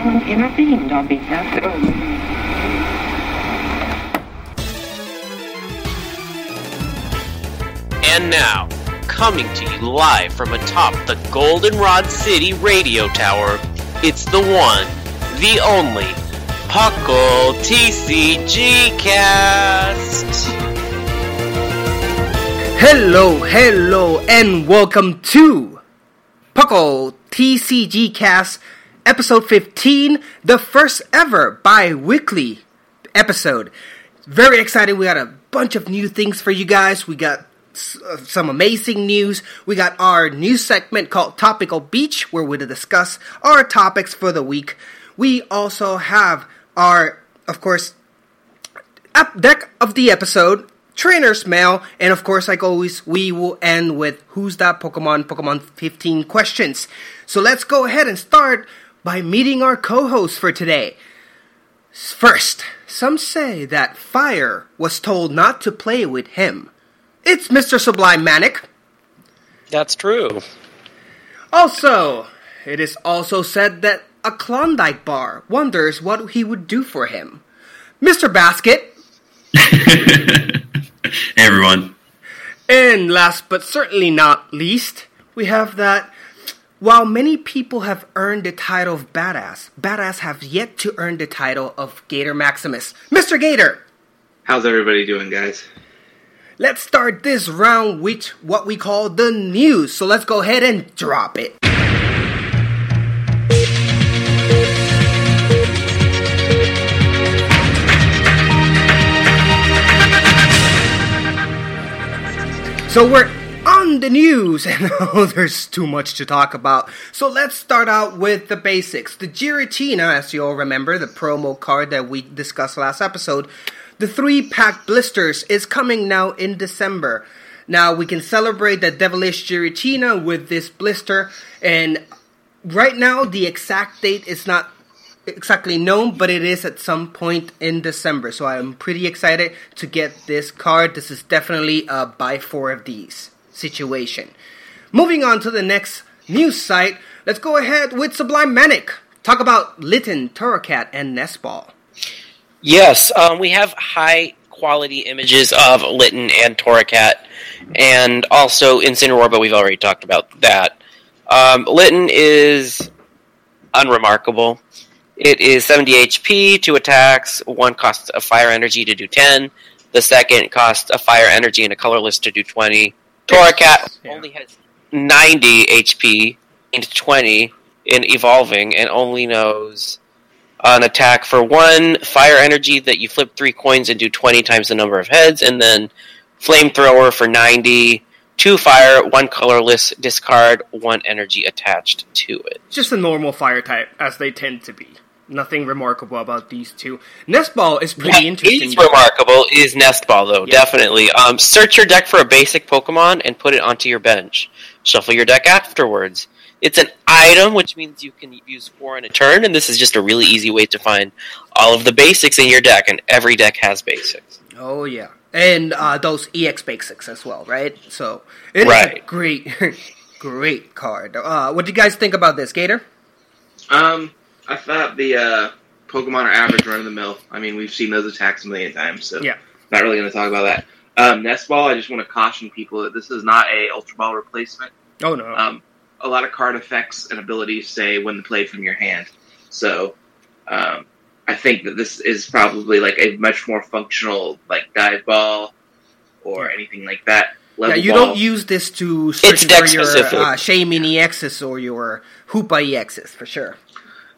Intervened on behalf of... And now, coming to you live from atop the Goldenrod City radio tower, it's the one, the only, Puckle TCG Cast. Hello, hello, and welcome to Puckle TCG Cast, episode 15, the first ever bi weekly episode. Very excited. We got a bunch of new things for you guys. We got uh, some amazing news. We got our new segment called Topical Beach, where we discuss our topics for the week. We also have our, of course, deck of the episode, trainer's mail, and of course, like always, we will end with who's that Pokemon? Pokemon 15 questions. So let's go ahead and start by meeting our co-host for today. First, some say that Fire was told not to play with him. It's Mr. Sublime Manic. That's true. Also, it is also said that a Klondike bar wonders what he would do for him. Mr. Basket. hey everyone. And last but certainly not least, we have that while many people have earned the title of badass, badass have yet to earn the title of Gator Maximus. Mr. Gator, How's everybody doing, guys? let's start this round with what we call the news. So let's go ahead and drop it. So we're on the news, and oh, there's too much to talk about. So let's start out with the basics. The Giratina, as you all remember, the promo card that we discussed last episode, the three pack blisters is coming now in December. Now we can celebrate the Devilish Giratina with this blister, and right now the exact date is not exactly known, but it is at some point in December. So I'm pretty excited to get this card. This is definitely a buy four of these situation. Moving on to the next news site, let's go ahead with Sublime Manic. Talk about Litten, Torracat, and Nestball. Yes, um, we have high quality images of Litten and Torracat, and also Incineroar, but we've already talked about that. Um, Litten is unremarkable. It is 70 HP, two attacks, one costs a fire energy to do 10, the second costs a fire energy and a colorless to do 20. Torracat Yeah. only has 90 HP and 20 in evolving and only knows an attack for one fire energy that you flip three coins and do 20 times the number of heads, and then flamethrower for 90, two fire, one colorless, discard one energy attached to it. Just a normal fire type, as they tend to be. Nothing remarkable about these two. Nestball is pretty What interesting. is remarkable is Nest Ball, though, Yeah. definitely. Um, search your deck for a basic Pokemon and put it onto your bench. Shuffle your deck afterwards. It's an item, which means you can use four in a turn, and this is just a really easy way to find all of the basics in your deck, and every deck has basics. Oh yeah, and uh, those EX basics as well, right? So it is a Right. great, great card. Uh, what do you guys think about this, Gator? Um, I thought the uh, Pokemon are average run of the mill. I mean, we've seen those attacks a million times, so Yeah. not really going to talk about that. Um, Nest Ball, I just want to caution people that this is not a Ultra Ball replacement. Oh no. Um, a lot of card effects and abilities say when played from your hand. So um, I think that this is probably like a much more functional like dive ball or anything like that. yeah, you ball. don't use this to search for your specific. uh, Shaymin EX's or your Hoopa EXs for sure.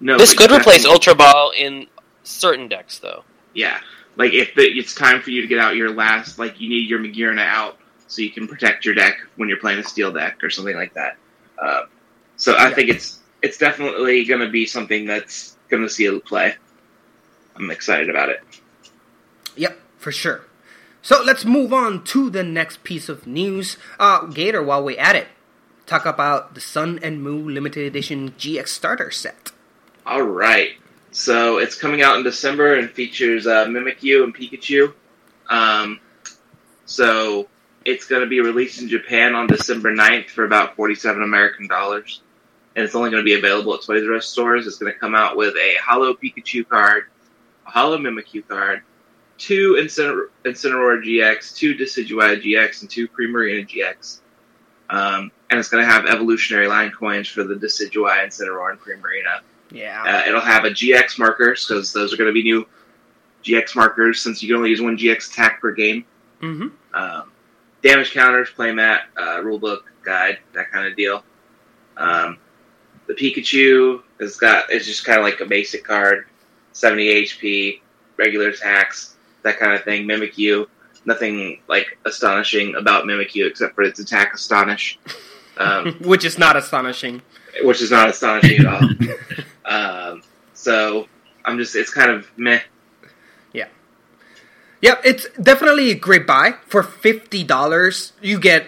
No, This could replace Ultra Ball in certain decks, though. Yeah, like if the, it's time for you to get out your last, like you need your Magearna out so you can protect your deck when you're playing a steel deck or something like that. Uh, so I Yeah. think it's it's definitely going to be something that's going to see a play. I'm excited about it. Yep, for sure. So let's move on to the next piece of news. Uh, Gator, while we at it, talk about the Sun and Moon limited edition GX starter set. All right. So it's coming out in December and features uh, Mimikyu and Pikachu. Um, so it's going to be released in Japan on December 9th for about 47 American dollars. And it's only going to be available at Toys R Us stores. It's going to come out with a Holo Pikachu card, a Holo Mimikyu card, two Inciner- Incineroar GX, two Decidueye GX, and two Primarina GX. Um, and it's going to have evolutionary line coins for the Decidueye, Incineroar, and Primarina. Yeah. Uh, it'll have a GX markers because those are going to be new GX markers since you can only use one GX attack per game. mm-hmm. Um, damage counters, playmat, uh, rulebook, guide, that kind of deal. Um, the Pikachu has got it's just kind of like a basic card, seventy HP, regular attacks, that kind of thing. Mimikyu, nothing like astonishing about Mimikyu except for its attack astonish, um, Which is not astonishing. which is not astonishing at all. um, so I'm just it's kind of meh. Yeah. Yep, it's definitely a great buy. For $50, you get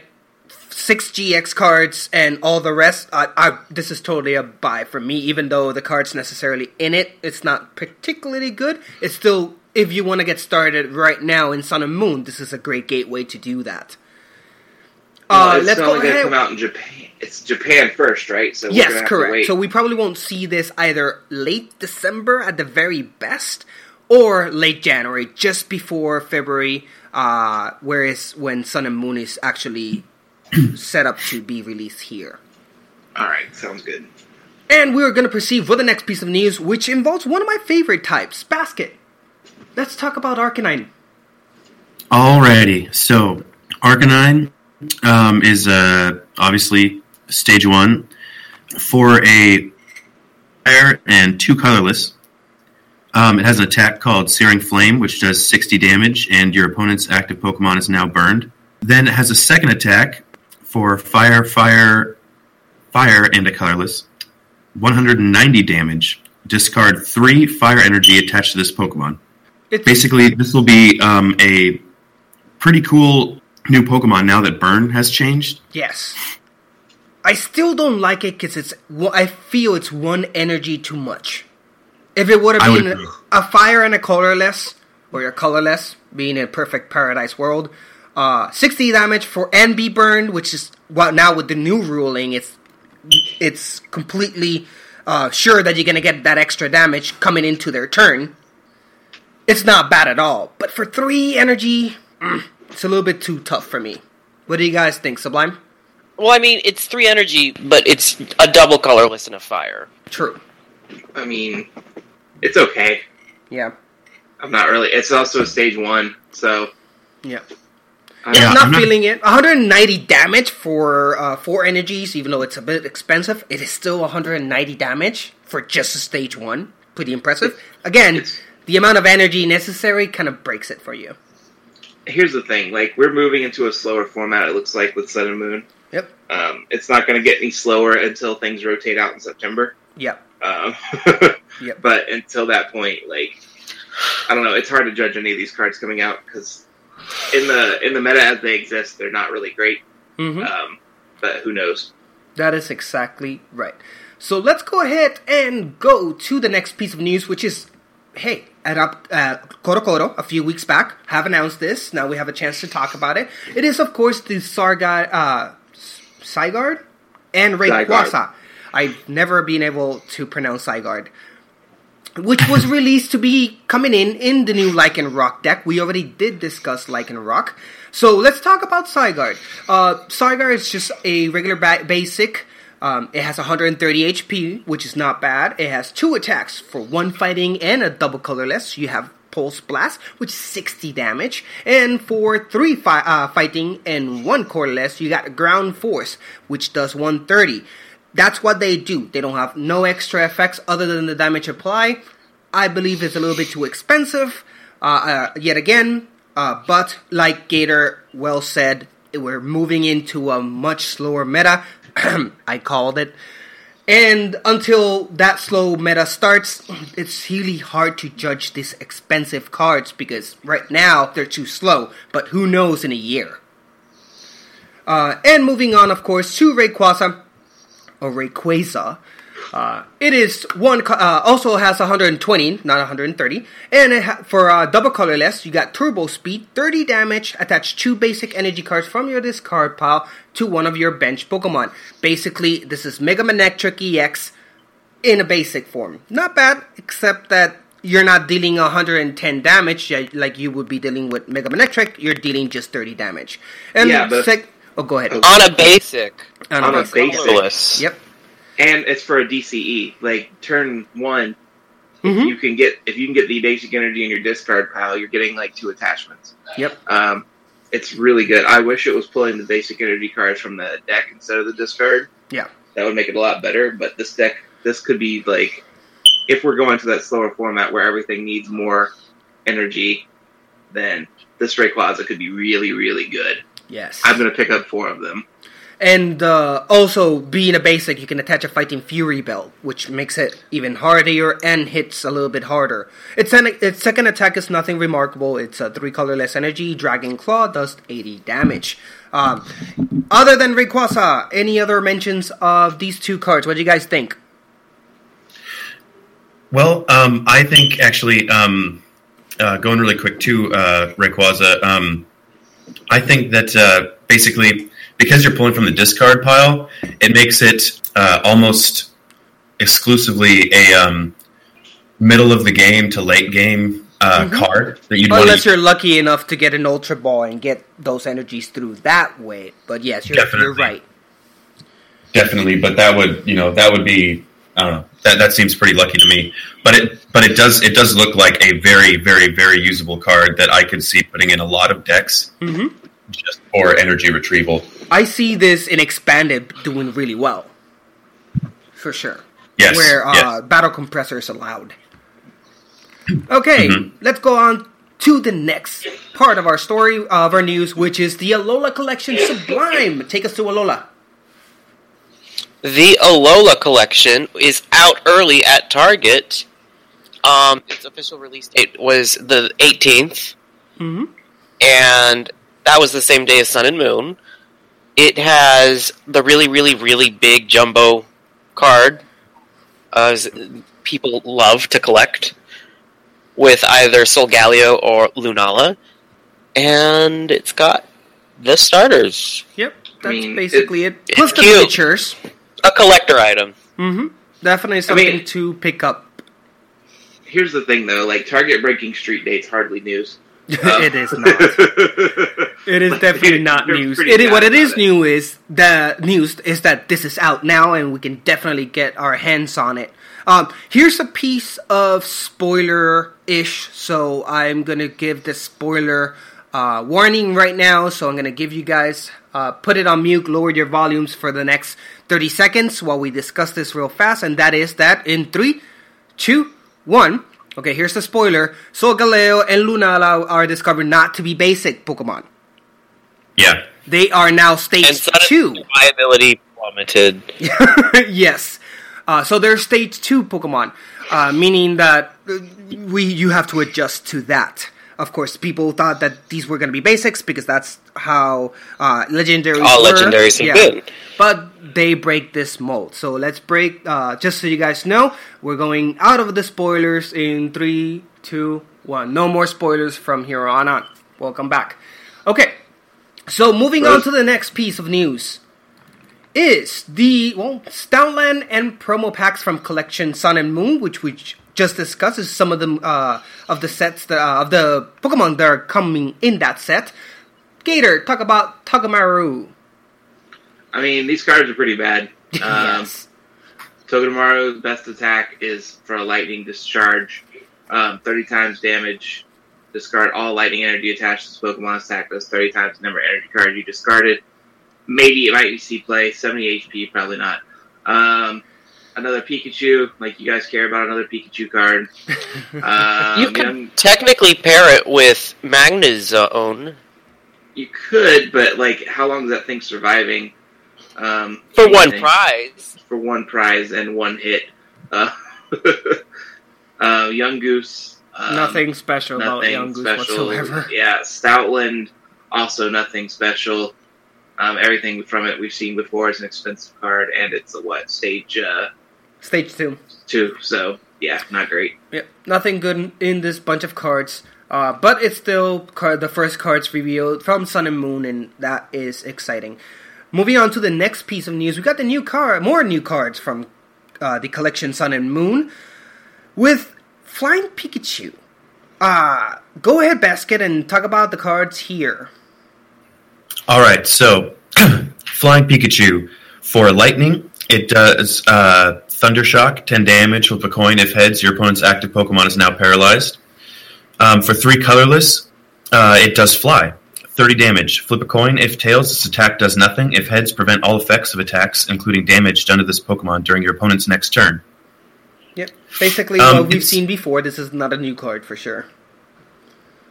six GX cards and all the rest. I, I, this is totally a buy for me, even though the cards necessarily in it, it's not particularly good. It's still, if you want to get started right now in Sun and Moon, this is a great gateway to do that. Well, Uh, it's let's go only going to come out in Japan. It's Japan first, right? So we're Yes, gonna have to correct. So we probably won't see this either late December at the very best or late January, just before February, uh, whereas when Sun and Moon is actually set up to be released here. All right, sounds good. And we're going to proceed with the next piece of news, which involves one of my favorite types, Basket. Let's talk about Arcanine. Alrighty, so Arcanine um, is uh, obviously stage one for a fire and two colorless. Um, it has an attack called Searing Flame, which does 60 damage, and your opponent's active Pokemon is now burned. Then it has a second attack for fire, fire, fire, and a colorless. 190 damage. Discard three fire energy attached to this Pokemon It's, basically this will be um, a pretty cool new pokemon now that burn has changed yes. I still don't like it because it's. Well, I feel it's one energy too much. If it would have been a fire and a colorless, or your colorless being in a perfect paradise world, uh, sixty damage for and be burned, which is well now with the new ruling, it's it's completely uh, sure that you're gonna get that extra damage coming into their turn. It's not bad at all, but for three energy, mm, it's a little bit too tough for me. What do you guys think, Sublime? Well, I mean, it's three energy, but it's a double colorless and a fire. True. I mean, it's okay. Yeah. I'm not really. It's also a stage one, so Yeah. I Yeah, I'm not I'm not- feeling it. 190 damage for uh, four energies, even though it's a bit expensive. It is still 190 damage for just a stage one. Pretty impressive. Again, It's- the amount of energy necessary kind of breaks it for you. Here's the thing: like we're moving into a slower format. It looks like with Sun and Moon. Yep. Um, it's not going to get any slower until things rotate out in September. Yep. Um, Yep. But until that point, like I don't know, it's hard to judge any of these cards coming out because in the in the meta as they exist, they're not really great. hmm Um, but who knows? That is exactly right. So let's go ahead and go to the next piece of news, which is, hey, at up uh, CoroCoro a few weeks back have announced this. Now we have a chance to talk about it. It is, of course, the Sarga, uh, Sigard and. Rayquaza. I've never been able to pronounce Sigard. which was released to be coming in in the new Lycanroc deck. We already did discuss Lycanroc. So let's talk about Zygarde. Uh, Zygarde is just a regular ba- basic. Um, it has 130 HP, which is not bad. It has two attacks for one fighting and a double colorless. You have Pulse Blast, which is 60 damage. And for three fi- uh, fighting and one colorless, you got Ground Force, which does 130. That's what they do. They don't have no extra effects other than the damage apply. I believe it's a little bit too expensive. Uh, uh, yet again, uh, but like Gator well said, we're moving into a much slower meta. I called it. And until that slow meta starts, it's really hard to judge these expensive cards because right now they're too slow, but who knows in a year. Uh, and moving on, of course, to Rayquaza, or Rayquaza. Uh, it is one. Uh, also has 120, not 130, and it ha- for uh, double colorless, you got turbo speed, 30 damage. Attach two basic energy cards from your discard pile to one of your bench Pokemon. Basically, this is Mega Manectric EX in a basic form. Not bad, except that you're not dealing 110 damage like you would be dealing with Mega Manectric. You're dealing just 30 damage. And Yeah, but- sec- oh, go ahead. On a basic. On on a basic. basic. Colorless. Yep. And it's for a DCE. Like turn one, Mhm. you can get if you can get the basic energy in your discard pile, you're getting like two attachments. Yep. Um, it's really good. I wish it was pulling the basic energy cards from the deck instead of the discard. Yeah. That would make it a lot better. But this deck, this could be like, if we're going to that slower format where everything needs more energy, then this Rayquaza could be really, really good. Yes. I'm going to pick up four of them. And uh, also, being a basic, you can attach a Fighting Fury belt, which makes it even harder and hits a little bit harder. Its, its second attack is nothing remarkable. It's a three colorless energy. Dragon Claw does 80 damage. Um, other than Rayquaza, any other mentions of these two cards? What do you guys think? Well, um, I think actually, um, uh, going really quick to uh, Rayquaza, um, I think that uh, basically because you're pulling from the discard pile, it makes it uh, almost exclusively a um, middle of the game to late game uh, card that you'd want Unless you're lucky enough to get an Ultra Ball and get those energies through that way. But yes, you're, you're right. definitely, but that would you know that would be I don't know that that seems pretty lucky to me. But it but it does it does look like a very very very usable card that I could see putting in a lot of decks Mhm. just for energy retrieval. I see this in expanded doing really well, for sure. Yes, where uh, yes. battle compressor is allowed. Okay, Mhm. let's go on to the next part of our story of our news, which is the Alola Collection Sublime. Take us to Alola. The Alola collection is out early at Target. Um, its official release date was the 18th, Mm-hmm. and that was the same day as Sun and Moon. It has the really, really, really big jumbo card, uh, people love to collect, with either Solgaleo or Lunala, and it's got the starters. Yep, that's I mean, basically it. it's Plus the cute. miniatures. A collector item. Mm-hmm. Definitely something mean- to pick up. Here's the thing, though: like Target breaking street dates hardly news. It is not. It is definitely not news. It is, what it is about new is the news is that this is out now and we can definitely get our hands on it. Um, here's a piece of spoiler ish, so I'm gonna give the spoiler uh, warning right now. So I'm gonna give you guys uh, put it on mute, lower your volumes for the next 30 seconds while we discuss this real fast, and that is that in three, two, one. Okay, here's the spoiler. Solgaleo and Lunala are discovered not to be basic Pokemon. Yeah, They are now And stage Sun two. and viability plummeted. yes. Uh, so they're stage two Pokemon, uh, meaning that uh, we you have to adjust to that. Of course, people thought that these were going to be basics because that's how uh, legendaries All were. legendaries have been. But they break this mold. So let's break. Uh, just so you guys know, we're going out of the spoilers in three, two, one. No more spoilers from here on out. Welcome back. Okay. So moving on to the next piece of news is the well Stoutland and promo packs from Collection Sun and Moon, which which just discusses some of the uh, of the sets that, uh, of the Pokemon that are coming in that set. Gator, talk about Takamaru. I mean, these cards are pretty bad. Um, yes. Togedemaru's best attack is for a lightning discharge, um, 30 times damage. Discard all lightning energy attached to this Pokemon's attack. Does 30 times the number of energy cards you discarded. Maybe it might see play. 70 HP, probably not. Um, another Pikachu, like you guys care about another Pikachu card. Um, you can young- technically pair it with Magnezone you could, but like, how long is that thing surviving? Um, for one anything? prize. for one prize and one hit. Uh, uh, Yungoos. Um, nothing special about Yungoos special. whatsoever. Yeah, Stoutland. Also, nothing special. Um, everything from it we've seen before. is an expensive card, and it's a what stage uh, Stage two. two. So yeah, not great. Yep, nothing good in this bunch of cards. Uh, but it's still card, the first cards revealed from Sun and Moon, and that is exciting. Moving on to the next piece of news, we got the new card, more new cards from uh, the collection Sun and Moon with Flying Pikachu. Uh, go ahead, Basket, and talk about the cards here. All right, so Flying Pikachu for lightning, it does uh, Thunder Shock, 10 damage, flip a coin. If heads, your opponent's active Pokemon is now paralyzed. Um, for three colorless, uh, it does fly, 30 damage, flip a coin. If tails, this attack does nothing. If heads, prevent all effects of attacks, including damage done to this Pokemon during your opponent's next turn. Yep, basically Um, what we've seen before. This is not a new card for sure.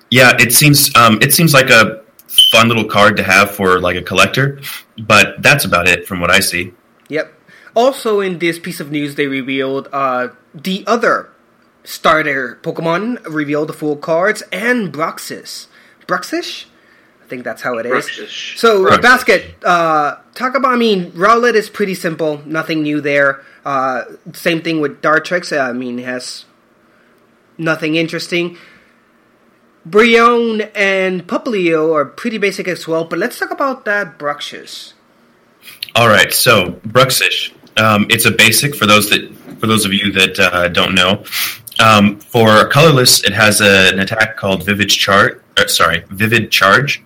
Yeah, it seems um, it seems like a fun little card to have for like a collector, but that's about it from what I see. Yep. Also, in this piece of news, they revealed uh, the other starter Pokemon, revealed the full cards, and Bruxis. Bruxish? I think that's how it is. Bruxish. So, Bruxish. Basket, uh, talk about, I mean, Rowlet is pretty simple, nothing new there. Uh, same thing with Dartrix, I mean, it has nothing interesting. Brionne and Popplio are pretty basic as well, but let's talk about that Bruxish. All right, so Bruxish. Um, it's a basic for those that for those of you that uh, don't know. Um, for colorless, it has a, an attack called Vivid Charge. Uh, sorry, Vivid Charge.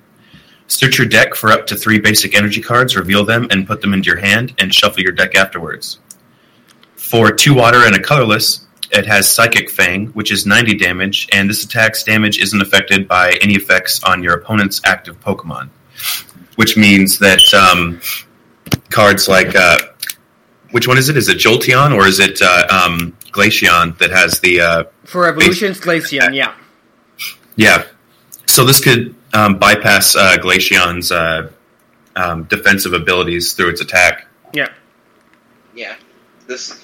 Search your deck for up to three basic energy cards, reveal them, and put them into your hand, and shuffle your deck afterwards. For two water and a colorless, it has Psychic Fang, which is 90 damage, and this attack's damage isn't affected by any effects on your opponent's active Pokemon. Which means that um, cards like uh, which one is it? Is it Jolteon or is it uh, um, Glaceon that has the uh, For Evolution's Glaceon, yeah. yeah? So this could um, bypass uh, Glaceon's uh, um, defensive abilities through its attack. Yeah. Yeah, this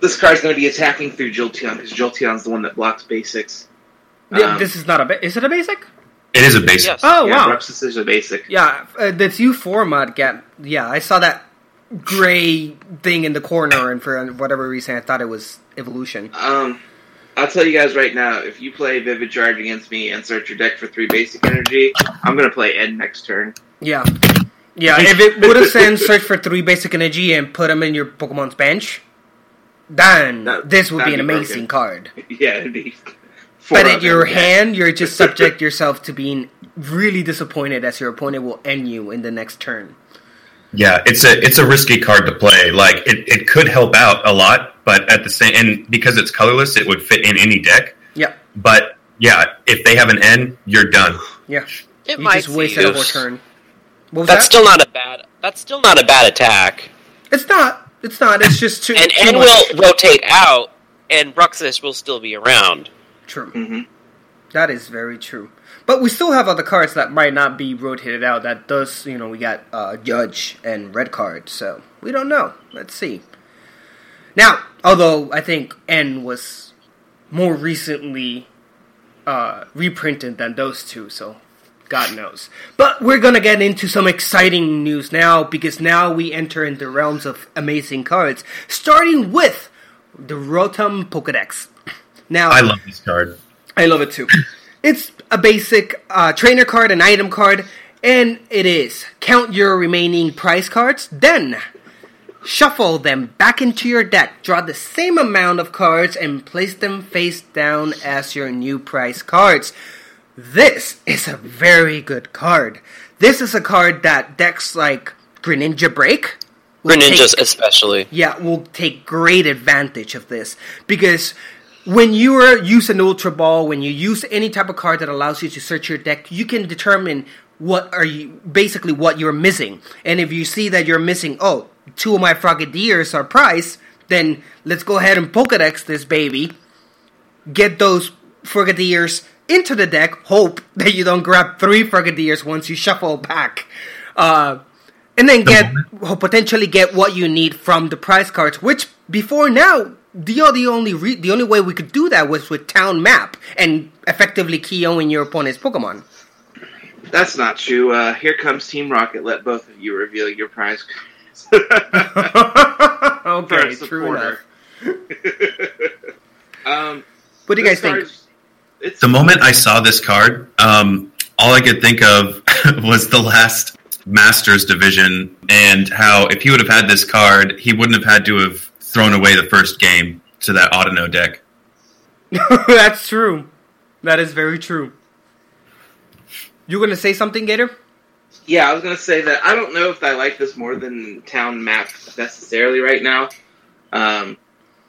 this card's going to be attacking through Jolteon because Jolteon's the one that blocks basics. Yeah, Um, this is not a ba- is it a basic? It is a basic. Yes. Oh yeah, wow. Bruxish is a basic. Yeah, uh, that's you format get. Yeah, I saw that gray thing in the corner, and for whatever reason, I thought it was evolution. Um, I'll tell you guys right now, if you play Vivid Charge against me and search your deck for three basic energy, I'm gonna play Ed next turn. Yeah, yeah. if it would have said search for three basic energy and put them in your Pokemon's bench, then That- this would be an be amazing card. yeah, it'd be. But of at your them, yeah. hand, you're just subject yourself to being really disappointed as your opponent will end you in the next turn. Yeah, it's a it's a risky card to play. Like it, it could help out a lot, but at the same and because it's colorless, it would fit in any deck. Yeah, But yeah, if they have an N, you're done. yeah. It You might just see wasted a you. turn. What was That's that? still not a bad. That's still not a bad attack. It's not. It's not. It's just too. And too N much. will rotate out, and Bruxis will still be around. True. Mm-hmm. That is very true. But we still have other cards that might not be rotated out. That does, you know, we got uh, Judge and Red Card, so we don't know. Let's see. Now, although I think N was more recently uh, reprinted than those two, so God knows. But we're gonna get into some exciting news now because now we enter into realms of amazing cards, starting with the Rotom Pokedex. Now, I love this card. I love it too. It's a basic uh, trainer card, an item card, and it is count your remaining prize cards, then shuffle them back into your deck, draw the same amount of cards, and place them face down as your new prize cards. This is a very good card. This is a card that decks like Greninja Break. Greninjas take- especially. yeah, will take great advantage of this because when you are use an Ultra Ball, when you use any type of card that allows you to search your deck, you can determine what are you basically what you're missing. And if you see that you're missing, oh, two of my Frogadiers are priced, then let's go ahead and Pokedex this baby. Get those Frogadiers into the deck. Hope that you don't grab three Frogadiers once you shuffle back. Uh, and then get potentially get what you need from the prize cards. Which before now, the the only re- the only way we could do that was with town map and effectively KOing your opponent's Pokemon. That's not true. Uh, here comes Team Rocket. Let both of you reveal your prize. okay, For a true enough. um, What do you guys think? card's- It's The moment I saw this card, um, all I could think of was the last Masters division and how if he would have had this card, he wouldn't have had to have thrown away the first game to that Autono deck. That's true. That is very true. You gonna say something, Gator? Yeah, I was gonna say that I don't know if I like this more than Town Map necessarily right now. Um,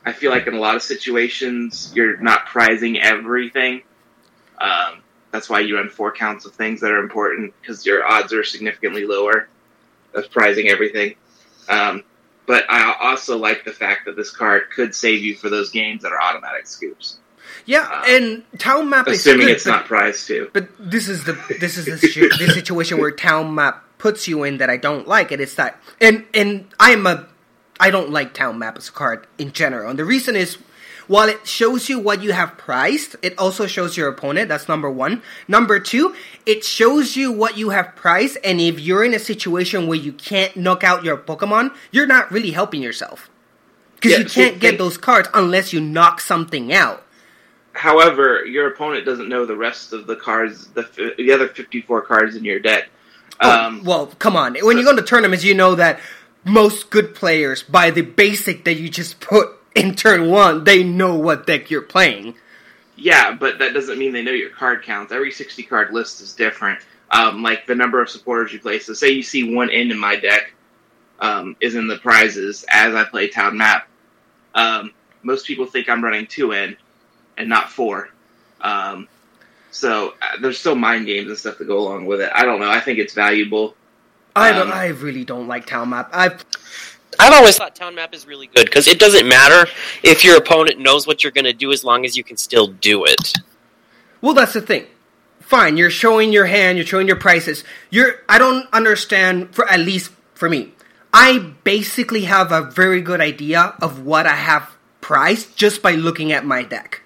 I feel like in a lot of situations you're not prizing everything. Um, that's why you run four counts of things that are important because your odds are significantly lower of prizing everything. Um, but I also like the fact that this card could save you for those games that are automatic scoops, Yeah, Uh, and town map is assuming good, it's but- not prized too. But this is the this is the, the situation where town map puts you in that I don't like it. It's that and and I'm a I don't like town map as a card in general. And the reason is while it shows you what you have priced, it also shows your opponent. That's number one. Number two, it shows you what you have priced, and if you're in a situation where you can't knock out your Pokemon, you're not really helping yourself. Because Yeah, you can't get they- those cards unless you knock something out. However, your opponent doesn't know the rest of the cards, the, the other 54 cards in your deck. Oh, Um, well, come on. When you go to tournaments, you know that most good players, by the basic that you just put in turn one, they know what deck you're playing. yeah, but that doesn't mean they know your card counts. Every 60 card list is different. Um, like the number of supporters you play. So, say you see one end in my deck um, is in the prizes as I play Town Map. Um, most people think I'm running two in and not four. Um, so uh, there's still mind games and stuff to go along with it. I don't know. I think it's valuable. I. Um, I really don't like town map. I've I've always thought town map is really good because it doesn't matter if your opponent knows what you're going to do as long as you can still do it. well, that's the thing. Fine, you're showing your hand. You're showing your prices. You're. I don't understand. For at least for me, I basically have a very good idea of what I have priced just by looking at my deck.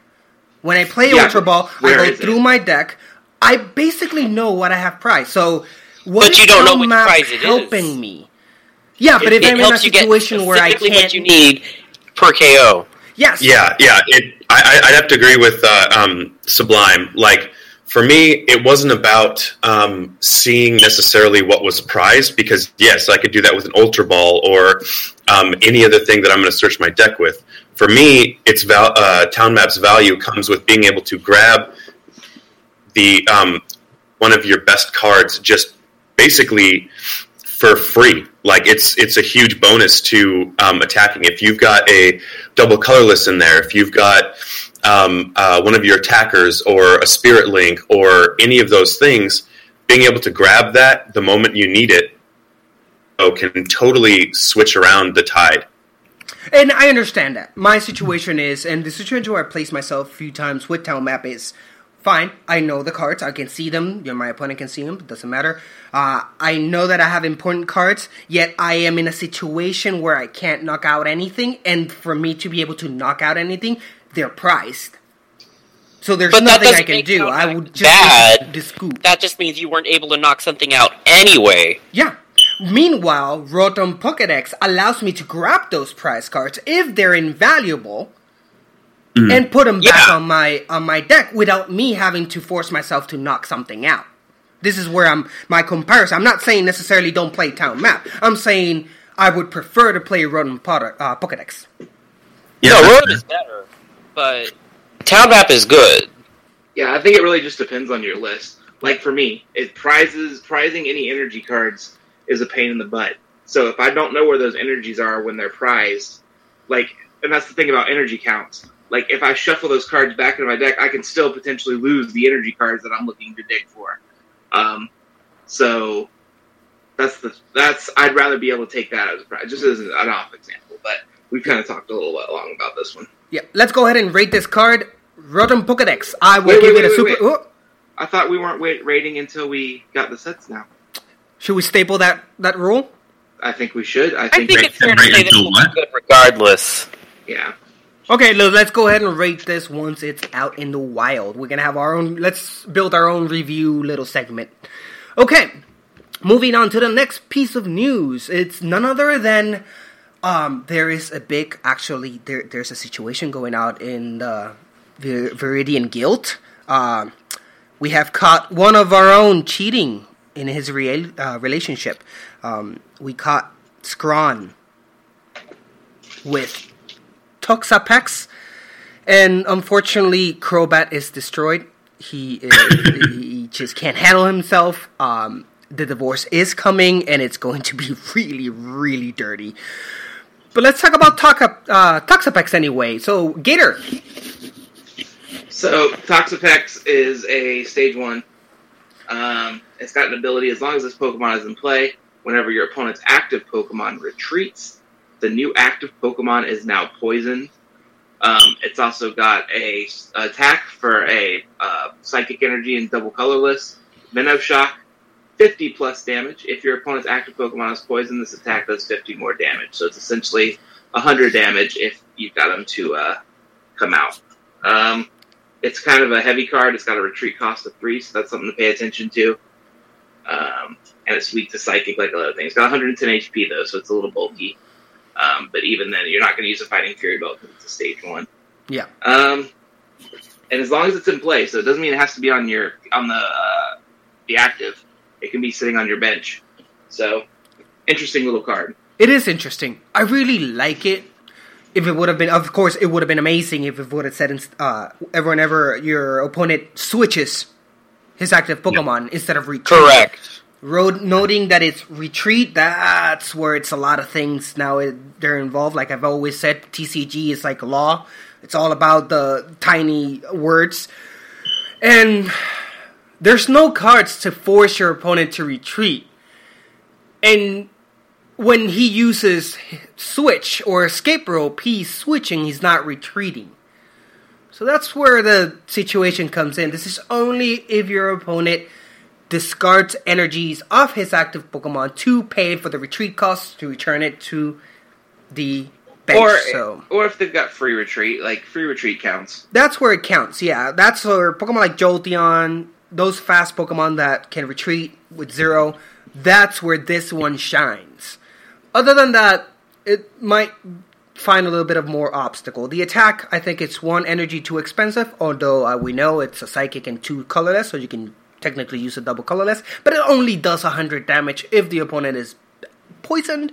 When I play Yeah, Ultra Ball, I go is it? through my deck. I basically know what I have priced. So, what But is you don't know Town which Map price it is. helping me? Yeah, but it, if it I'm in a helps you get situation where I specifically can't, what you need per KO. yes, Yeah, yeah. It, I, I- I'd have to agree with uh, um, Sublime. Like for me, it wasn't about um, seeing necessarily what was prized because yes, I could do that with an Ultra Ball or um, any other thing that I'm going to search my deck with. For me, it's val- uh, Town Map's value comes with being able to grab the um, one of your best cards just basically for free. Like it's it's a huge bonus to um, attacking. If you've got a double colorless in there, if you've got um, uh, one of your attackers or a spirit link or any of those things, being able to grab that the moment you need it, oh, can totally switch around the tide. And I understand that. My situation is, and the situation where I place myself a few times with Town Map is fine. I know the cards. I can see them. My opponent can see them. It doesn't matter. Uh, I know that I have important cards, yet I am in a situation where I can't knock out anything. And for me to be able to knock out anything, they're priced. So there's But nothing I can do. I would just bad. That just means you weren't able to knock something out anyway. Yeah. Meanwhile, Rotom Pokedex allows me to grab those prize cards if they're invaluable and put them back Yeah. on my on my deck without me having to force myself to knock something out. This is where I'm my comparison. I'm not saying necessarily don't play town map. I'm saying I would prefer to play Rotom Potter, uh, Pokedex. Yeah, no, that's Rotom is better, but Town Map is good. Yeah, I think it really just depends on your list. Like for me, it prizes prizing any energy cards is a pain in the butt. So if I don't know where those energies are when they're prized, like, and that's the thing about energy counts. Like if I shuffle those cards back into my deck, I can still potentially lose the energy cards that I'm looking to dig for. Um, so that's the that's I'd rather be able to take that as a prize, just as an off example. But we've kind of talked a little bit long about this one. Yeah, let's go ahead and rate this card. Rotom Pokedex. I will Wait, give wait, it a wait, super. wait. Oh, I thought we weren't wait, rating until we got the sets now. should we staple that that rule? I think we should. I I think, think it's fair to say this until will what? be good regardless. yeah. Okay, let's go ahead and rate this once it's out in the wild. We're gonna have our own. Let's build our own review little segment. Okay, moving on to the next piece of news. It's none other than um, there is a big actually there. There's a situation going out in the Vir- Viridian Guild. Um, we have caught one of our own cheating in his uh, relationship. Um, we caught Scrawn with Toxapex, and unfortunately, Crobat is destroyed. He is, he just can't handle himself. Um, the divorce is coming, and it's going to be really, really dirty. But let's talk about Toxa, uh, Toxapex anyway. So, Gator, So Toxapex is a stage one. Um, it's got an ability as long as this Pokemon is in play. Whenever your opponent's active Pokemon retreats, the new active Pokemon is now poisoned. Um, it's also got a attack for a uh, Psychic Energy and double colorless. Minnow Shock, 50 plus damage. If your opponent's active Pokemon is poisoned, this attack does 50 more damage. So it's essentially 100 damage if you've got them to uh, come out. Um, it's kind of a heavy card. It's got a retreat cost of three, so that's something to pay attention to. Um, and it's weak to psychic like other things. It's got 110 HP though, so it's a little bulky. Um, but even then, you're not going to use a fighting fury belt because it's a stage one. yeah, Um, and as long as it's in play, so it doesn't mean it has to be on your on the uh, the active. It can be sitting on your bench. So interesting little card. it is interesting. I really like it. If it would have been, of course, it would have been amazing if it would have said, in- uh, whenever your opponent switches his active Pokemon instead of retreat. Correct. Road noting that it's retreat. That's where it's a lot of things now. It, they're involved. Like I've always said, TCG is like law. It's all about the tiny words, and there's no cards to force your opponent to retreat. And when he uses switch or escape rope, he's switching. He's not retreating. So that's where the situation comes in. This is only if your opponent discards energies of his active Pokemon to pay for the retreat costs to return it to the bench. Or so or if they've got free retreat, like free retreat counts. that's where it counts. Yeah, that's where Pokemon like Jolteon, those fast Pokemon that can retreat with zero, that's where this one shines. Other than that, it might find a little bit of more obstacle. The attack, I think it's one energy too expensive, although uh, we know it's a psychic and two colorless, so you can technically use a double colorless, but it only does 100 damage if the opponent is poisoned.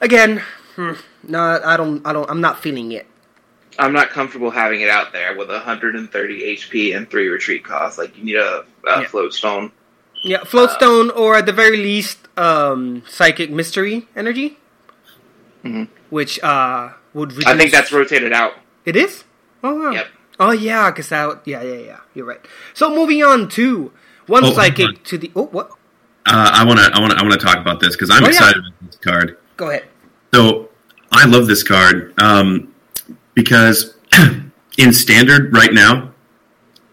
Again, hmm, no, I don't, I don't, I'm not feeling it. I'm not comfortable having it out there with 130 HP and three retreat costs. Like you need a, a Yeah. float stone. Yeah, Floatstone, or at the very least, um, Psychic Mystery Energy, Mhm. which uh would. Reduce... I think that's rotated out. it is. Oh wow. Yep. Oh yeah, because that. Yeah, yeah, yeah. You're right. So moving on to one Oh, Psychic to the. Oh, what? Uh, I want to I want to I want to talk about this because I'm Oh, yeah. excited about this card. Go ahead. So I love this card um, because in standard right now,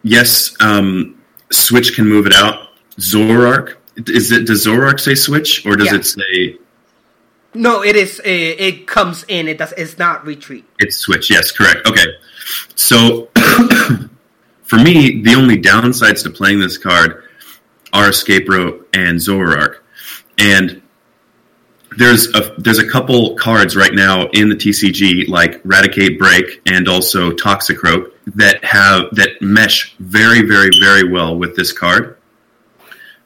yes, um, Switch can move it out. Zoroark is it? Does Zoroark say Switch or does Yeah. it say No, it is. It, it comes in. It does. It's not retreat. it's Switch? Yes, correct. Okay, so for me, the only downsides to playing this card are Escape Rope and Zoroark, and there's a there's a couple cards right now in the TCG like Raticate Break and also Toxicroak that have that mesh very very very well with this card.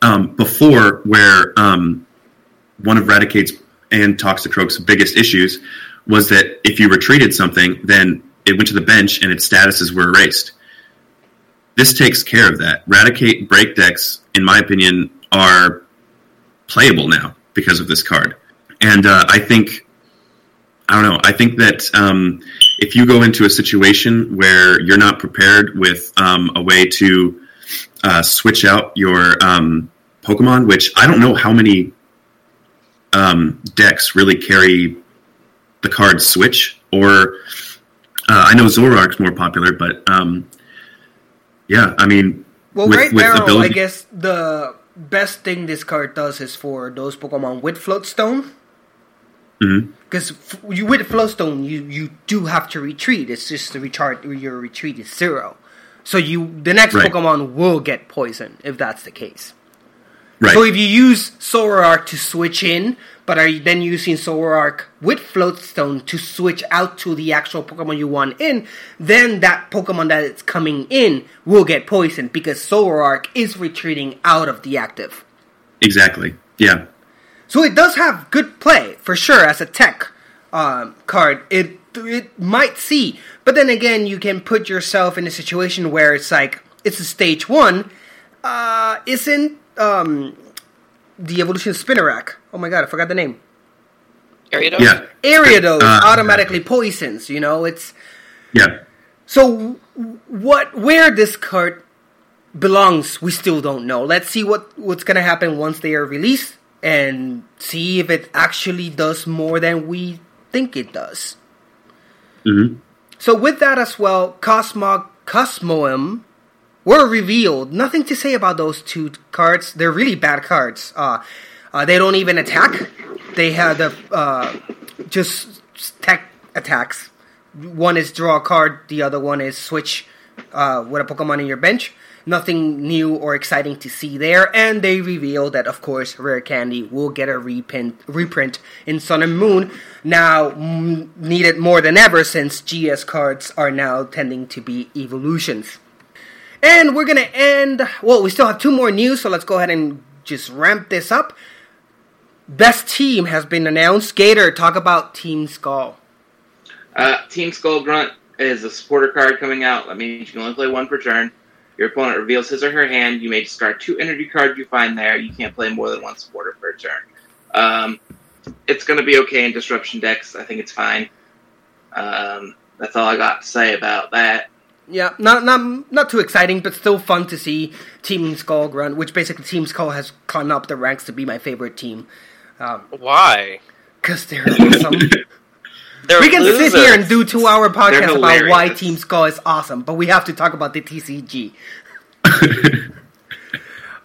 Um, before where um, one of Raticate's and Toxicroak's biggest issues was that if you retreated something, then it went to the bench and its statuses were erased. This takes care of that. Raticate break decks, in my opinion, are playable now because of this card. And uh, I think, I don't know, I think that um, if you go into a situation where you're not prepared with um, a way to uh, switch out your um, Pokemon, which I don't know how many um, decks really carry the card Switch, or uh, I know Zoroark's more popular, but um, yeah, I mean, Well, with, right with now, ability- I guess the best thing this card does is for those Pokemon with Floatstone. Mm-hmm. Because f- you with Floatstone, you you do have to retreat. It's just the recharge. Your retreat is zero, so you the next Right. Pokemon will get poisoned if that's the case. right? So if you use Zoroark to switch in, but are you then using Zoroark with Floatstone to switch out to the actual Pokemon you want in, then that Pokemon that is coming in will get poisoned because Zoroark is retreating out of the active. exactly. Yeah. So it does have good play for sure as a tech um, card. It it might see, but then again, you can put yourself in a situation where it's like it's a stage one. Uh, isn't um, the evolution Spinarak? Oh my god, I forgot the name. Ariados? Yeah. Ariados Uh, automatically poisons. You know, it's Yeah. so what where this card belongs, we still don't know. Let's see what what's gonna happen once they are released and see if it actually does more than we think it does. Mhm. So with that as well, Cosmog Cosmoem were revealed. Nothing to say about those two cards. They're really bad cards. Uh, uh, they don't even attack. They have the uh, just tech attacks. One is draw a card. The other one is switch uh, with a Pokemon in your bench. Nothing new or exciting to see there. And they reveal that, of course, Rare Candy will get a reprint, reprint in Sun and Moon. Now mm, needed more than ever since GX cards are now tending to be evolutions. And we're gonna end. Well, we still have two more news, so let's go ahead and just ramp this up. Best team has been announced. Gator, talk about Team Skull. Uh, Team Skull Grunt is a supporter card coming out. That means you can only play one per turn. Your opponent reveals his or her hand. You may discard two energy cards you find there. You can't play more than one supporter per turn. Um, it's going to be okay in disruption decks. I think it's fine. Um, that's all I got to say about that. Yeah, not not not too exciting, but still fun to see Team Skull Grunt, which basically Team Skull has climbed up the ranks to be my favorite team. Why? Because they're awesome. They're we can losers. sit here and do two hour podcast about why. Team Skull is awesome, but we have to talk about the TCG.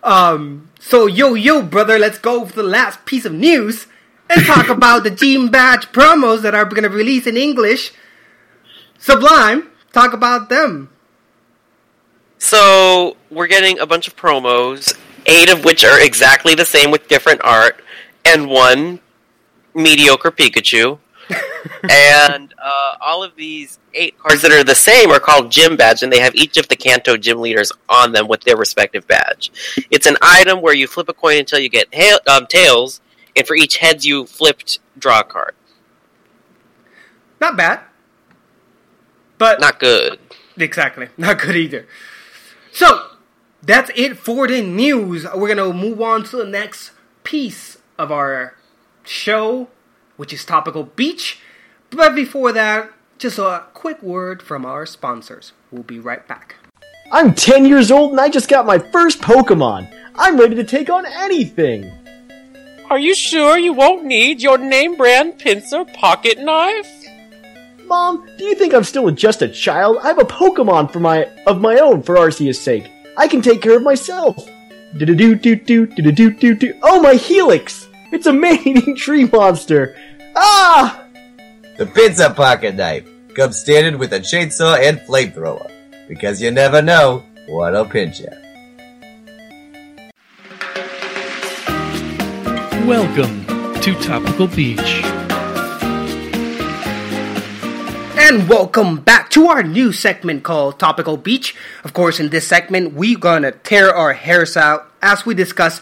um, so yo yo brother, let's go for the last piece of news and talk about the Team Badge promos that are going to release in English. Sublime, talk about them. So we're getting a bunch of promos, eight of which are exactly the same with different art, and one mediocre Pikachu. and uh, all of these eight cards that are the same are called gym badge, and they have each of the Kanto gym leaders on them with their respective badge. It's an item where you flip a coin until you get hail, um, tails, and for each heads you flipped, draw a card. Not bad, but Not good. Exactly. Not good either. So, that's it for the news. We're going to move on to the next piece of our show, which is Topical Beach. But before that, just a quick word from our sponsors. We'll be right back. I'm 10 years old and I just got my first Pokemon. I'm ready to take on anything. Are you sure you won't need your name brand pincer pocket knife? Mom, do you think I'm still just a child? I have a Pokemon for my of my own for Arceus' sake. I can take care of myself. Do do do do do do do do do. Oh my Helix! It's a man-eating tree monster. Ah! The Pizza Pocket Knife comes standard with a chainsaw and flamethrower, because you never know what'll pinch you. Welcome to Topical Beach. And welcome back to our new segment called Topical Beach. Of course, in this segment, we're gonna tear our hairs out as we discuss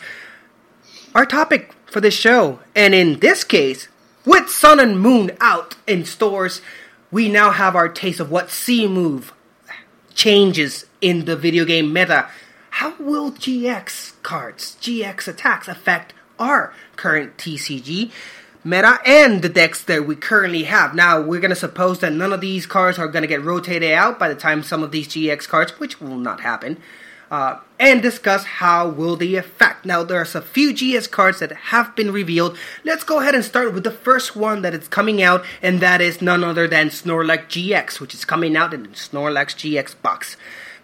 our topic for this show. And in this case, With Sun and Moon out in stores, we now have our taste of what Z-move changes in the video game meta. How will GX cards, GX attacks affect our current TCG meta and the decks that we currently have? Now, we're going to suppose that none of these cards are going to get rotated out by the time some of these GX cards, which will not happen, uh, and discuss how will they affect. Now, there's a few GX cards that have been revealed. Let's go ahead and start with the first one that is coming out, and that is none other than Snorlax GX, which is coming out in the Snorlax GX box.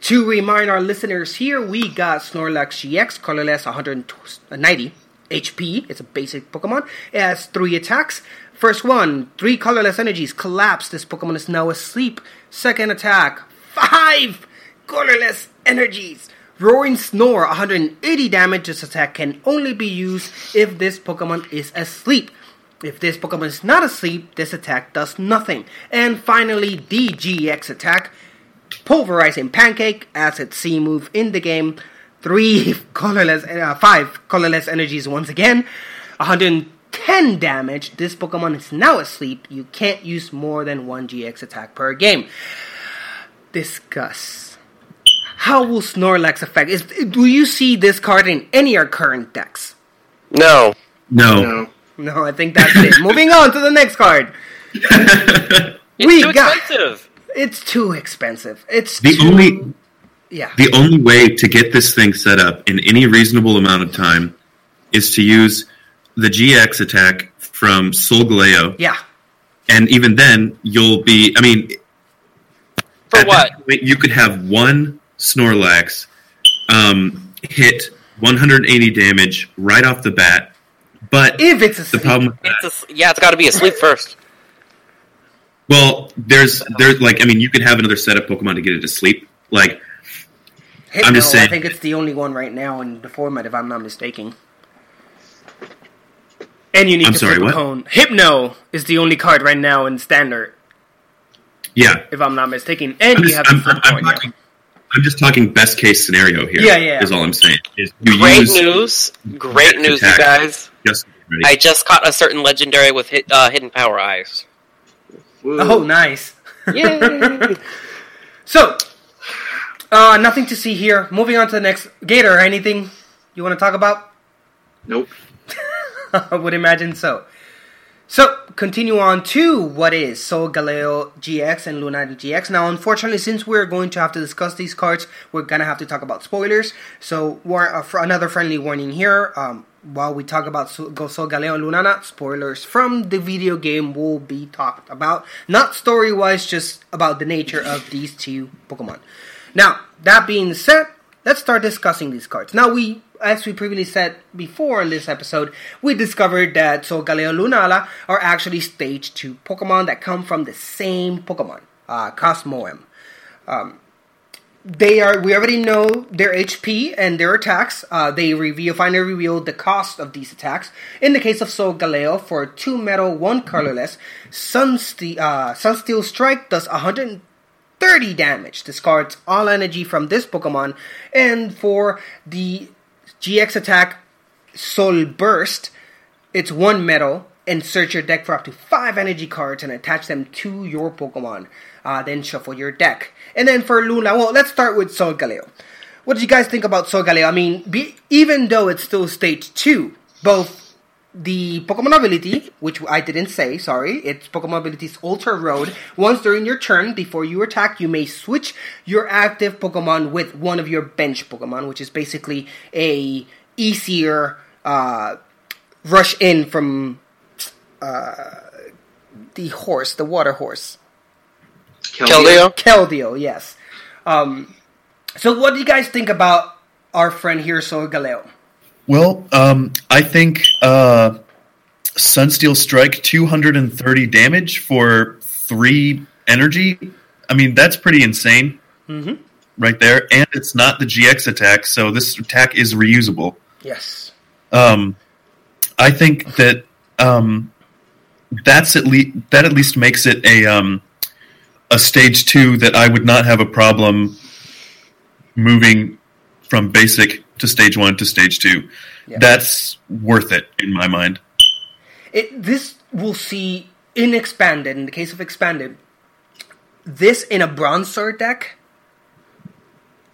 To remind our listeners here, we got Snorlax GX, colorless 190 HP. It's a basic Pokemon. It has three attacks. First one, three colorless energies collapse. This Pokemon is now asleep. Second attack, five colorless energies. Roaring Snore, 180 damage. This attack can only be used if this Pokemon is asleep. If this Pokemon is not asleep, this attack does nothing. And finally, DGX attack, Pulverizing Pancake, as its Z-move in the game. Three colorless, uh, five colorless energies once again. 110 damage. This Pokemon is now asleep. You can't use more than one GX attack per game. Discuss. How will Snorlax affect? Is, do you see this card in any of our current decks? No. No. No, No, I think that's it. Moving on to the next card. It's we too got. expensive. It's too expensive. It's The too, only yeah. the only way to get this thing set up in any reasonable amount of time is to use the GX attack from Solgaleo, Yeah. and even then you'll be. I mean, For what? point, you could have one Snorlax um, hit 180 damage right off the bat, but If it's a the problem with that, It's a, yeah, it's got to be asleep first. well, there's there's like I mean, you could have another set of Pokemon to get it to sleep. Like Hypno, I'm just saying. I think it's the only one right now in the format, if I'm not mistaken. And you need I'm to sorry, flip a what? cone. Hypno is the only card right now in standard, yeah, if I'm not mistaken. And I'm you just, have to I'm, flip a I'm coin. yeah. talking, I'm just talking best case scenario here. Yeah, yeah. Is all I'm saying. Is you Great use news. Great news, you guys. Just. I just caught a certain legendary with hit, uh, hidden power eyes. Woo. Oh, nice. Yay! So, uh, nothing to see here. Moving on to the next. Gator, anything you want to talk about? Nope. I would imagine so. So, continue on to what is Solgaleo GX and Lunala GX. Now, unfortunately, since we're going to have to discuss these cards, we're gonna have to talk about spoilers. So, war- uh, for another friendly warning here. Um, while we talk about Solgaleo and Lunala, spoilers from the video game will be talked about. Not story wise, just about the nature of these two Pokemon. Now, that being said, let's start discussing these cards. Now, we, as we previously said before in this episode, we discovered that Solgaleo Lunala are actually stage 2 Pokemon that come from the same Pokemon, uh, Cosmoem. Um, they are, we already know their HP and their attacks. Uh, they reveal, finally revealed the cost of these attacks. In the case of Solgaleo, for 2 metal, 1 colorless, Sunsteel, uh, Sunsteel Strike does 100 30 damage. Discards all energy from this Pokemon. And for the GX attack Sol Burst, it's one metal. And search your deck for up to five energy cards and attach them to your Pokemon. Uh, then shuffle your deck. And then for Luna, well, let's start with Solgaleo. What did you guys think about Solgaleo? I mean, be, even though it's still stage 2, both the Pokemon ability, which I didn't say, sorry, it's Pokemon ability's Ultra Road. Once during your turn, before you attack, you may switch your active Pokemon with one of your bench Pokemon, which is basically a easier uh, rush in from uh, the horse, the water horse. Keldeo? Keldeo, yes. Um, so, what do you guys think about our friend here, Solgaleo? Well, um, I think uh, Sunsteel Strike 230 damage for three energy. I mean, that's pretty insane Mm-hmm. right there. And it's not the GX attack, so this attack is reusable. Yes. Um, I think that um, that's at least that at least makes it a um, a stage two that I would not have a problem moving from basic to stage one to stage two. Yeah. That's worth it in my mind. It this will see in expanded, in the case of expanded, this in a Bronzong deck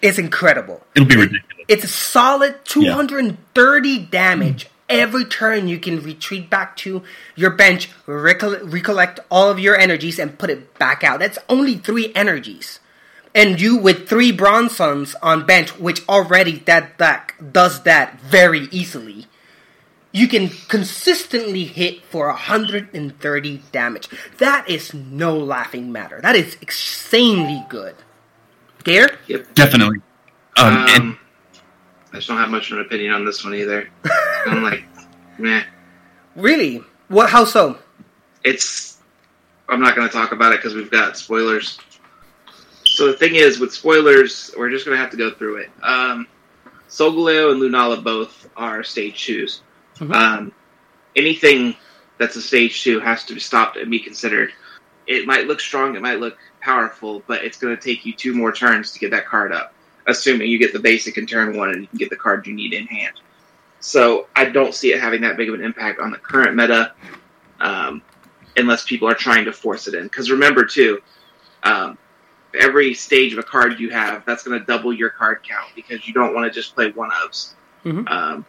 is incredible. It'll be ridiculous. It's a solid 230 damage every turn. You can retreat back to your bench, recollect, recollect all of your energies, and put it back out. That's only three energies. And you with three Bronzongs on bench, which already that deck does that very easily. You can consistently hit for 130 damage. That is no laughing matter. That is insanely good. Gator? Yep. Definitely. Um, Um, and I just don't have much of an opinion on this one either. I'm like, meh. Really? What? How so? It's. I'm not going to talk about it because we've got spoilers. So the thing is, with spoilers, we're just going to have to go through it. Um, Solgaleo and Lunala both are stage 2s Um, anything that's a stage two has to be stopped and be considered. It might look strong, it might look powerful, but it's going to take you two more turns to get that card up, assuming you get the basic in turn one and you can get the card you need in hand. So I don't see it having that big of an impact on the current meta, um, unless people are trying to force it in. Because remember too, um, every stage of a card you have, that's going to double your card count because you don't want to just play one ofs. Mhm. Um,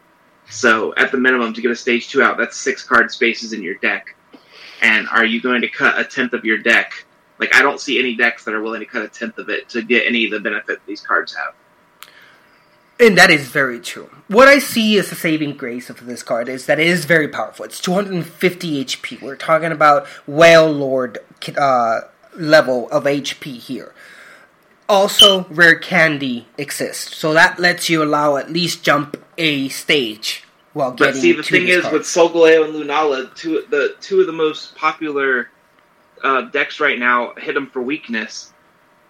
so at the minimum, to get a stage two out, that's six card spaces in your deck. And are you going to cut a tenth of your deck? Like I don't see any decks that are willing to cut a tenth of it to get any of the benefit these cards have. And that is very true. What I see as the saving grace of this card is that it is very powerful. It's 250 HP. We're talking about Wailord uh, level of HP here. Also, rare candy exists, so that lets you allow at least jump a stage while getting. But see, the thing is card. with Solgaleo and Lunala, two the two of the most popular uh, decks right now hit them for weakness.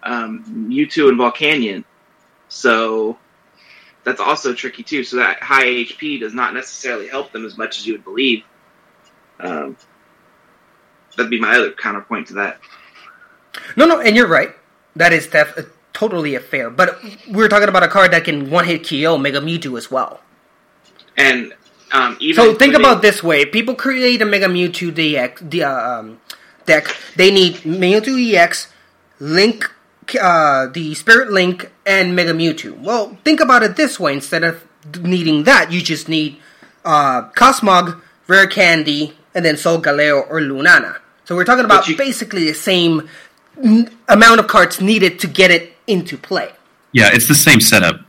Um, Mewtwo and Volcanion, so that's also tricky too. So that high HP does not necessarily help them as much as you would believe. Um, that'd be my other counterpoint to that. No, no, and you're right. That is def- uh, totally a fair. But we're talking about a card that can one hit KO Mega Mewtwo as well. And um, even So think about this way: people create a Mega Mewtwo DX the, uh, um, deck. They need Mewtwo EX, Link, uh, the Spirit Link, and Mega Mewtwo. Well, think about it this way: instead of needing that, you just need uh, Cosmog, Rare Candy, and then Solgaleo or Lunala. So we're talking about basically the same n- amount of cards needed to get it into play. Yeah, it's the same setup.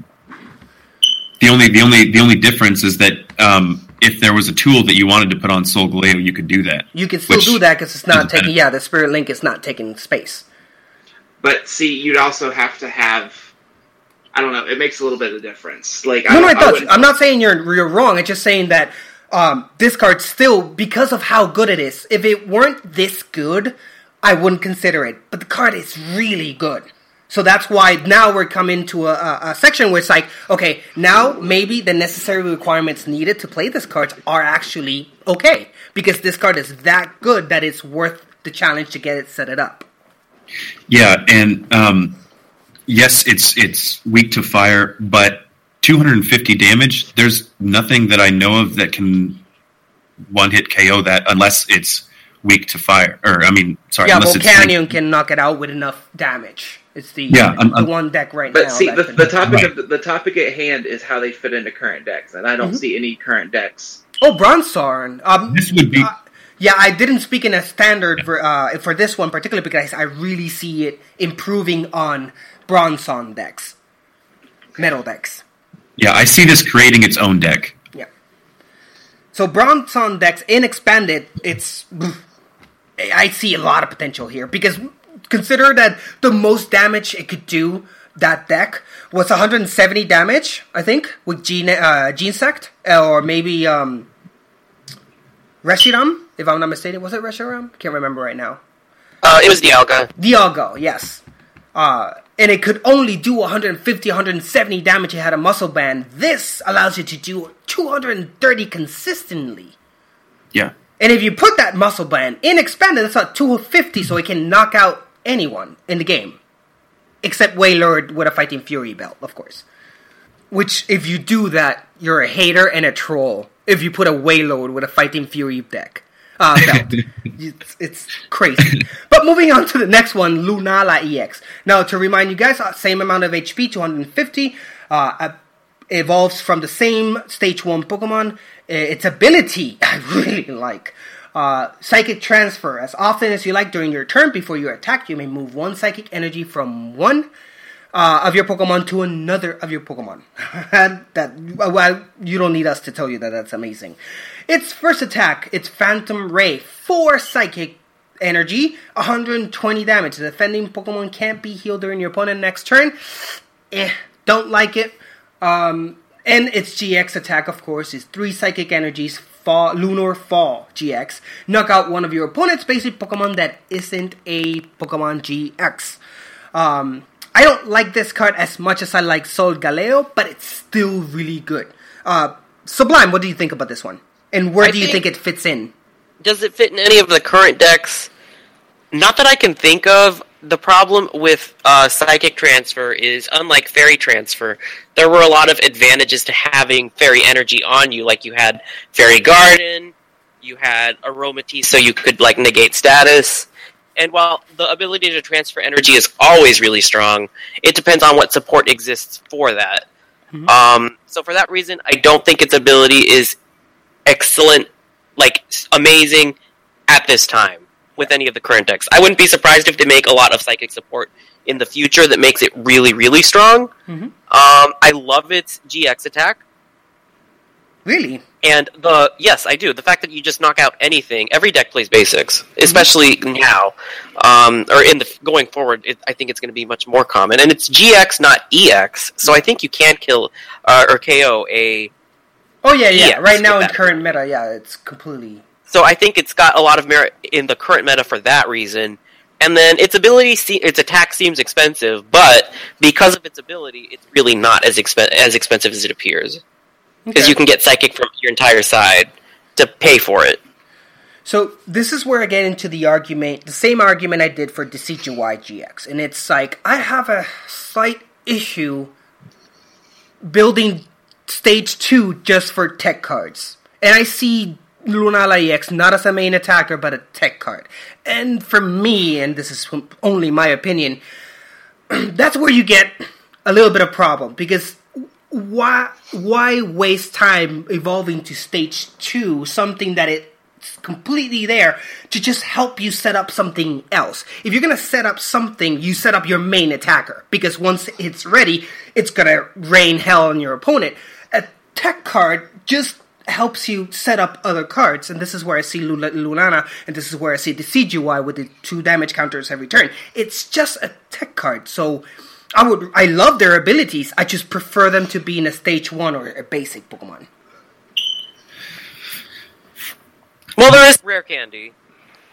The only the only the only difference is that um, if there was a tool that you wanted to put on Solgaleo, you could do that. You can still do that because it's not taking. matter. Yeah, the Spirit Link is not taking space. But see, you'd also have to have. I don't know. It makes a little bit of a difference. Like No, no, don't- it I'm not saying you're you're wrong. It's just saying that um, this card still, because of how good it is, if it weren't this good, I wouldn't consider it. But the card is really good. So that's why now we're coming to a, a, a section where it's like, okay, now maybe the necessary requirements needed to play this card are actually okay because this card is that good that it's worth the challenge to get it set it up. Yeah, and um, yes, it's it's weak to fire, but 250 damage. There's nothing that I know of that can one hit KO that unless it's weak to fire. Or I mean, sorry, yeah, unless it's Volcanion can knock it out with enough damage. It's the Yeah, I'm- the I'm- one deck right But now. see, the, the topic Right. of the, the topic at hand is how they fit into current decks, and I don't Mhm. see any current decks. Oh, Bronzong. Um, This would be uh, yeah, I didn't speak in a standard for, uh, for this one particularly because I really see it improving on Bronzong decks, metal decks. yeah. I see this creating its own deck. Yeah. So Bronzong decks in expanded, it's I see a lot of potential here because consider that the most damage it could do that deck was 170 damage, I think, with Gene uh, Genesect or maybe um, Reshiram, if I'm not mistaken. Was it Reshiram? Can't remember right now. Uh, it was Dialga. Dialgo, yes. Uh, and it could only do 150, 170 damage. It had a muscle band. This allows you to do 230 consistently. Yeah. And if you put that muscle band in expanded, that's at 250, so it can knock out anyone in the game. Except Wailord with a Fighting Fury belt, of course. Which, if you do that, you're a hater and a troll. If you put a Wailord with a Fighting Fury deck. uh, belt. it's, it's crazy. But moving on to the next one, Lunala EX. Now, to remind you guys, uh, same amount of HP, 250. Uh, uh, evolves from the same stage 1 Pokemon. Uh, Its ability, I really like. Uh, psychic transfer. As often as you like during your turn before you attack, you may move one psychic energy from one uh, of your Pokemon to another of your Pokemon. that well, you don't need us to tell you that that's amazing. Its first attack, its Phantom Ray, four psychic energy, 120 damage. The defending Pokemon can't be healed during your opponent's next turn. Eh, don't like it. Um, and its GX attack, of course, is three psychic energies, fall, Lunar Fall GX. Knock out one of your opponent's basic Pokemon that isn't a Pokemon GX. Um, I don't like this card as much as I like Solgaleo, but it's still really good. Uh, Sublime, what do you think about this one? And where I do you think- think it fits in? Does it fit in any of the current decks? Not that I can think of. The problem with uh, Psychic Transfer is, unlike Fairy Transfer, there were a lot of advantages to having Fairy Energy on you. Like you had Fairy Garden, you had Aromatisse, so you could like negate status. And while the ability to transfer energy is always really strong, it depends on what support exists for that. Um, so for that reason, I don't think its ability is excellent, like amazing at this time with any of the current decks. I wouldn't be surprised if they make a lot of psychic support in the future that makes it really, really strong. Mhm. Um, I love its GX attack. Really? And the yes, I do. The fact that you just knock out anything, every deck plays basics, especially now, um, or in the going forward. It, I think it's going to be much more common, and it's GX, not EX. So I think you can kill uh, or KO a. Oh yeah, yeah. EX right now in current meta, yeah, it's completely. So I think it's got a lot of merit in the current meta for that reason. And then its ability, se- its attack seems expensive, but because of its ability, it's really not as expen- as expensive as it appears. Because Okay. you can get psychic from your entire side to pay for it. So this is where I get into the argument, the same argument I did for Decidueye YGX, and it's like I have a slight issue building stage two just for tech cards, and I see Lunala EX not as a main attacker but a tech card, and for me, and this is only my opinion, that's where you get a little bit of problem because why why waste time evolving to stage two something that it's completely there to just help you set up something else? If you're gonna set up something you set up your main attacker because once it's ready it's gonna rain hell on your opponent. A tech card just helps you set up other cards and this is where i see Lula- Lunala and this is where i see the CGY with the two damage counters every turn it's just a tech card so I would. I love their abilities. I just prefer them to be in a stage one or a basic Pokemon. Well, there is rare candy.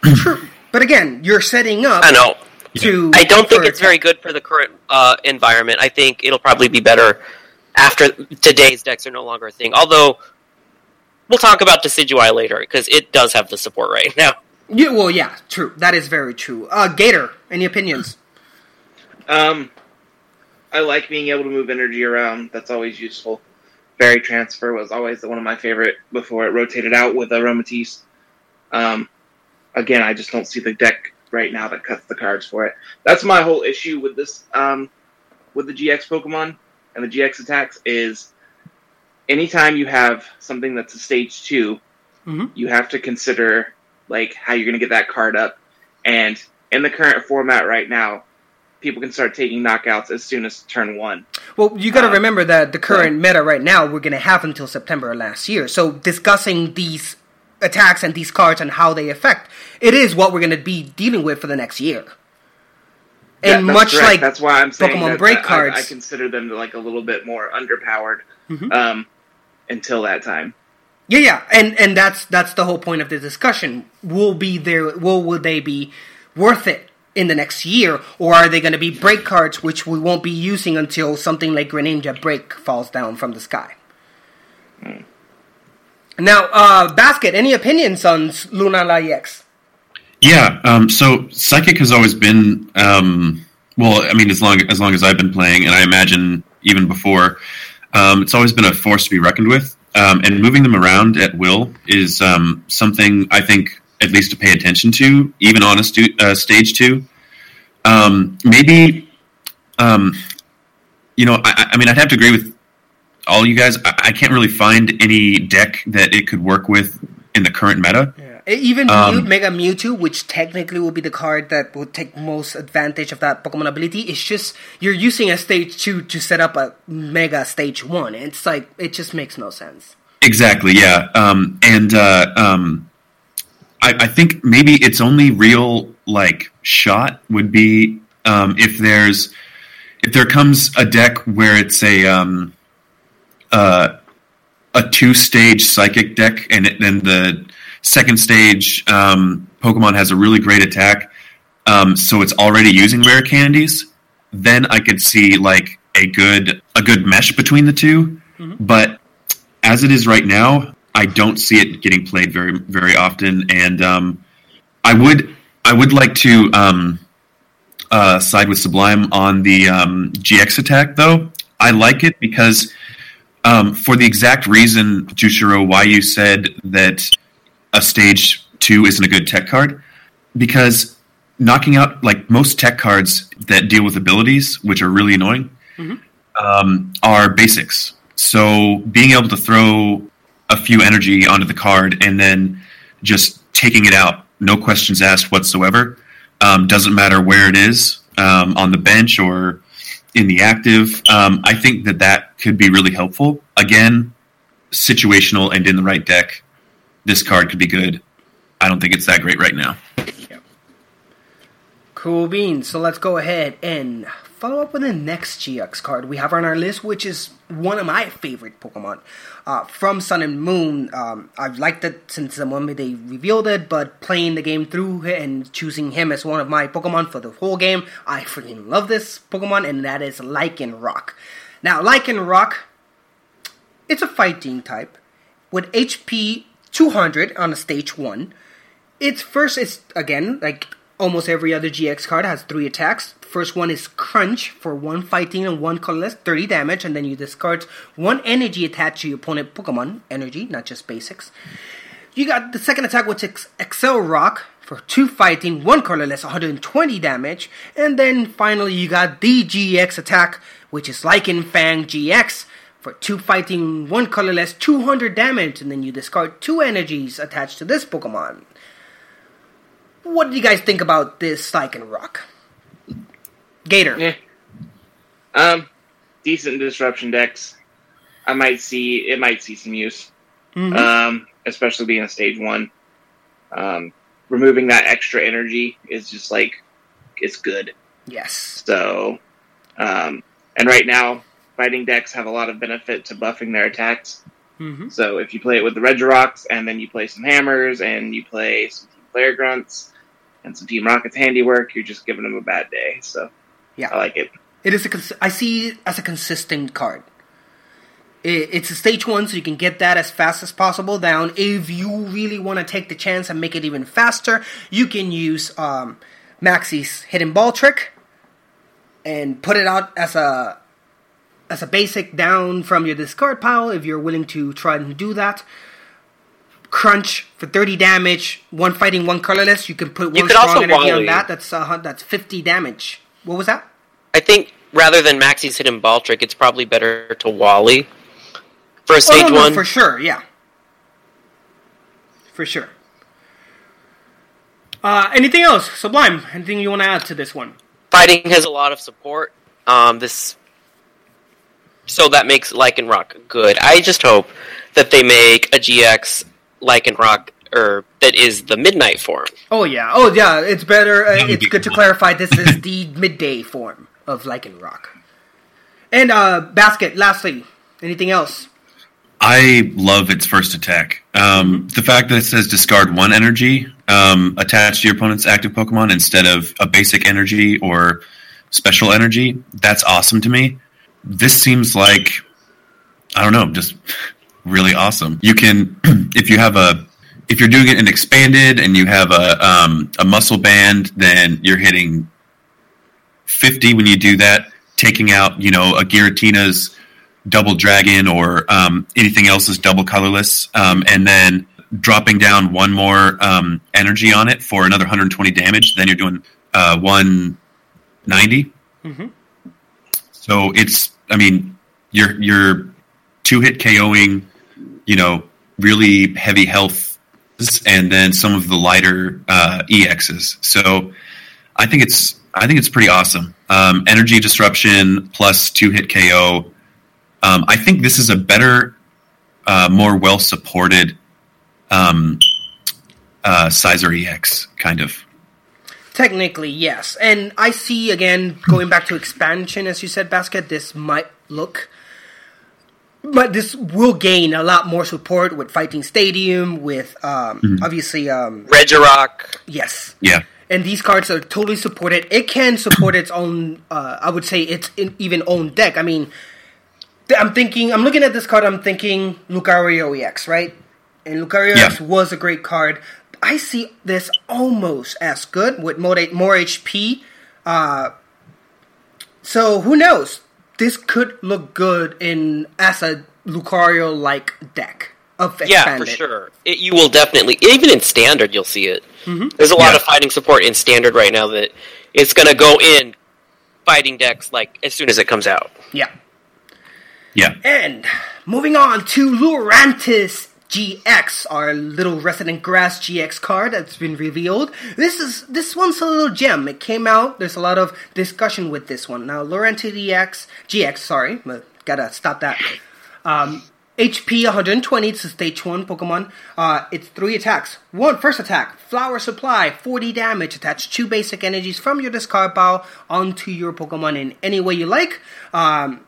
True, but again, you're setting up. I know. To I don't think it's very good for the current uh, environment. I think it'll probably be better after today's decks are no longer a thing. Although we'll talk about Decidueye later because it does have the support right now. Yeah, well, yeah, true. That is very true. Uh, Gator, any opinions? Um, I like being able to move energy around. That's always useful. Fairy transfer was always one of my favorite before it rotated out with Aromatisse. Um, again, I just don't see the deck right now that cuts the cards for it. That's my whole issue with this, um, with the GX Pokemon and the GX attacks is anytime you have something that's a stage 2 Mhm. you have to consider like how you're going to get that card up. And in the current format right now, people can start taking knockouts as soon as turn one. Well, you got to Uh, remember that the current meta right now we're going to have until September last year. So discussing these attacks and these cards and how they affect it is what we're going to be dealing with for the next year. Yeah, And much correct. like that's why I'm saying Pokemon that Break I- cards, I, consider them like a little bit more underpowered Mhm. um, until that time. Yeah, yeah, and and that's that's the whole point of the discussion. Will be there? Will will they be worth it in the next year, or are they going to be break cards which we won't be using until something like Greninja Break falls down from the sky? Now, uh, Basket, any opinions on Luna EX? Yeah. Um, so psychic has always been um, well. I mean, as long as long as I've been playing, and I imagine even before, um, it's always been a force to be reckoned with. Um, and moving them around at will is um, something I think at least to pay attention to, even on a stu- uh, stage two. Um, maybe, um, you know, I, I mean, I'd have to agree with all you guys. I, I can't really find any deck that it could work with in the current meta. Even Um, Mew, Mega Mewtwo, which technically will be the card that will take most advantage of that Pokemon ability, it's just you're using a stage two to set up a Mega stage one. It's like it just makes no sense. Exactly. Yeah. Um, and uh, um, I, I think maybe its only real like shot would be um, if there's if there comes a deck where it's a um, uh, a two stage psychic deck, and then the second stage um, Pokemon has a really great attack, um, so it's already using rare candies. Then I could see like a good a good mesh between the 2 but as it is right now, I don't see it getting played very very often, and um, I would I would like to um, uh, side with Sublime on the um, GX attack, though. I like it because um, for the exact reason, Jushiro, why you said that a stage two isn't a good tech card, because knocking out like most tech cards that deal with abilities, which are really annoying, um, are basics. So being able to throw a few energy onto the card and then just taking it out, no questions asked whatsoever, um, doesn't matter where it is um, on the bench or in the active. Um, I think that that could be really helpful. Again, situational and in the right deck, this card could be good. I don't think it's that great right now. Cool beans. So let's go ahead and follow up with the next GX card we have on our list, which is one of my favorite Pokemon uh, from Sun and Moon. Um, I've liked it since the moment they revealed it, but playing the game through and choosing him as one of my Pokemon for the whole game, I freaking love this Pokemon, and that is Lycanroc. Now, Lycanroc, it's a fighting type with HP 200 on a stage 1. Its first is, again, like almost every other GX card, has three attacks. First one is Crunch for one fighting and one colorless, 30 damage, and then you discard one energy attached to your opponent Pokemon energy, not just basics. You got the second attack, which is Accelerock for two fighting, one colorless, 120 damage, and then finally you got the GX attack, which is Lycan Fang GX for two fighting, one colorless, 200 damage, and then you discard two energies attached to this Pokemon. What do you guys think about this Rock? Gator. Yeah. Um, decent disruption decks. I might see it might see some use. Mhm. Um, especially being a stage one. Um, removing that extra energy is just like it's good. Yes. So, um, and right now, fighting decks have a lot of benefit to buffing their attacks. Mm-hmm. So if you play it with the Regirocks and then you play some hammers and you play some Team Flare Grunts and some Team Rocket's handiwork, you're just giving them a bad day. So Yeah. I like it. It is a. Cons- I see it as a consistent card. It, it's a stage one, so you can get that as fast as possible down. If you really want to take the chance and make it even faster, you can use um, Maxi's hidden ball trick and put it out as a as a basic down from your discard pile. If you're willing to try and do that. Crunch for 30 damage, one fighting, one colorless. You can put You one could strong also energy on Wally. that. That's uh, that's 50 damage. What was that? I think rather than Maxi's hidden ball trick, it's probably better to Wally for a stage oh, no, no, one. for sure. Yeah, for sure. Uh, anything else, Sublime? Anything you want to add to this one? Fighting has a lot of support. Um, this so that makes Lycanroc good. I just hope that they make a GX Lycanroc or that is the midnight form. Oh yeah, oh yeah. It's better. Uh, it's good to clarify. This is the midday form of Lycanroc. And uh, basket. Lastly, anything else? I love its first attack. Um, the fact that it says discard one energy um, attached to your opponent's active Pokemon instead of a basic energy or special energy, that's awesome to me. This seems like, I don't know, just really awesome. You can, if you have a, if you're doing it in expanded and you have a, um, a muscle band, then you're hitting 50 when you do that, taking out, you know, a Giratina's double dragon or um, anything else is double colorless. Um, and then dropping down one more um, energy on it for another 120 damage. Then you're doing uh, 190. Mm-hmm. So it's, I mean, you're you're two hit KOing, you know, really heavy health, and then some of the lighter uh, EXs. So I think it's I think it's pretty awesome. Um, energy disruption plus two hit KO. Um, I think this is a better, uh, more well supported um, uh, Scizor EX kind of. Technically, yes. And I see, again, going back to expansion, as you said, Basket, this might look. But this will gain a lot more support with Fighting Stadium, with um, Mhm. obviously. Um, Regirock. yes. Yeah. And these cards are totally supported. It can support its own, uh, I would say, its in, even own deck. I mean, th- I'm thinking, I'm looking at this card, I'm thinking Lucario EX, right? And Lucario Yeah. EX was a great card. I see this almost as good with more, more HP. Uh, so who knows? This could look good in as a Lucario like deck of Yeah, for sure. It, you will definitely, even in standard, you'll see it. Mhm. There's a lot Yeah. of fighting support in standard right now that it's going to go in fighting decks like as soon as it comes out. Yeah. Yeah. And moving on to Lurantis GX, our little resident grass GX card that's been revealed. This is this one's a little gem. It came out. There's a lot of discussion with this one. Now Lurantis GX, GX, sorry, gotta stop that. Um, HP 120. It's a stage one Pokemon. Uh, it's three attacks. One first attack, Flower Supply, 40 damage. Attach two basic energies from your discard pile onto your Pokemon in any way you like. Um,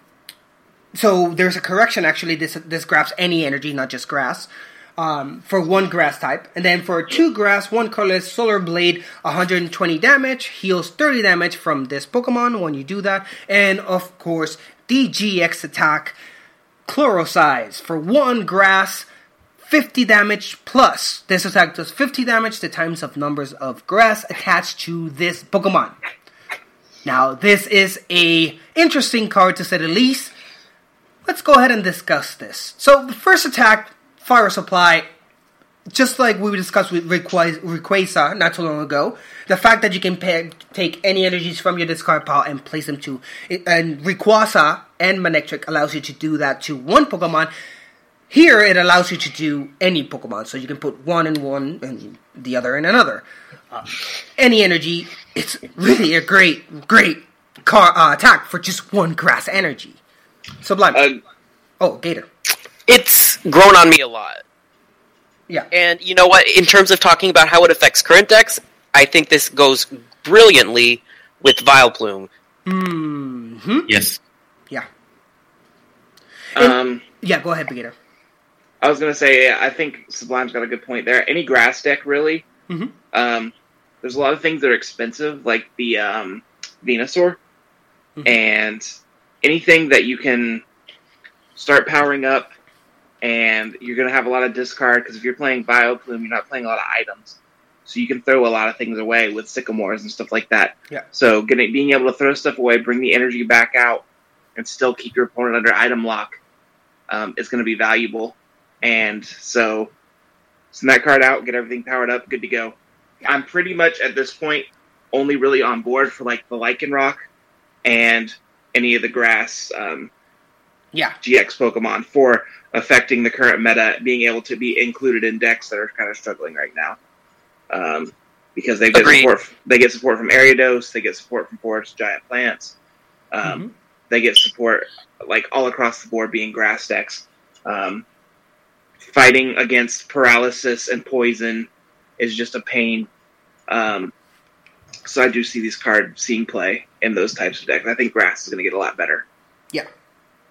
so there's a correction actually. This this grabs any energy, not just grass. Um, for one grass type, and then for two grass, one colorless Solar Blade, 120 damage, heals 30 damage from this Pokemon when you do that, and of course DGX attack, Chloroscythe for one grass, 50 damage plus. This attack does 50 damage to times of numbers of grass attached to this Pokemon. Now, this is a interesting card to say the least. Let's go ahead and discuss this. So, the first attack, Fire Supply, just like we discussed with Rayquaza not too long ago, the fact that you can pay, take any energies from your discard pile and place them to, and Rayquaza and Manectric allows you to do that to one Pokemon. Here, it allows you to do any Pokemon, so you can put one in one and the other in another. Uh, any energy, it's really a great, great car uh, attack for just one grass energy. Sublime. oh, Gator. It's grown on me a lot. Yeah. And you know what? In terms of talking about how it affects current decks, I think this goes brilliantly with Vileplume. Mm hmm. Yes. Yeah. Um, Yeah. Go ahead, Gator. I was gonna say, I think Sublime's got a good point there. Any grass deck, really. Mhm. Um, there's a lot of things that are expensive, like the um, Venusaur, and anything that you can start powering up, and you're gonna have a lot of discard because if you're playing Vileplume, you're not playing a lot of items, so you can throw a lot of things away with Sycamores and stuff like that. Yeah. So getting being able to throw stuff away, bring the energy back out, and still keep your opponent under item lock um, is going to be valuable. And so send that card out, get everything powered up, good to go. I'm pretty much at this point only really on board for like the Lycanroc and any of the grass um, Yeah. GX Pokemon for affecting the current meta, being able to be included in decks that are kind of struggling right now. Um, because they get Agreed. support, they get support from Ariados, they get support from Forest Giant Plants, um, they get support like all across the board, being grass decks. Um, fighting against paralysis and poison is just a pain. Um, so I do see these cards seeing play in those types of decks. I think grass is going to get a lot better. Yeah.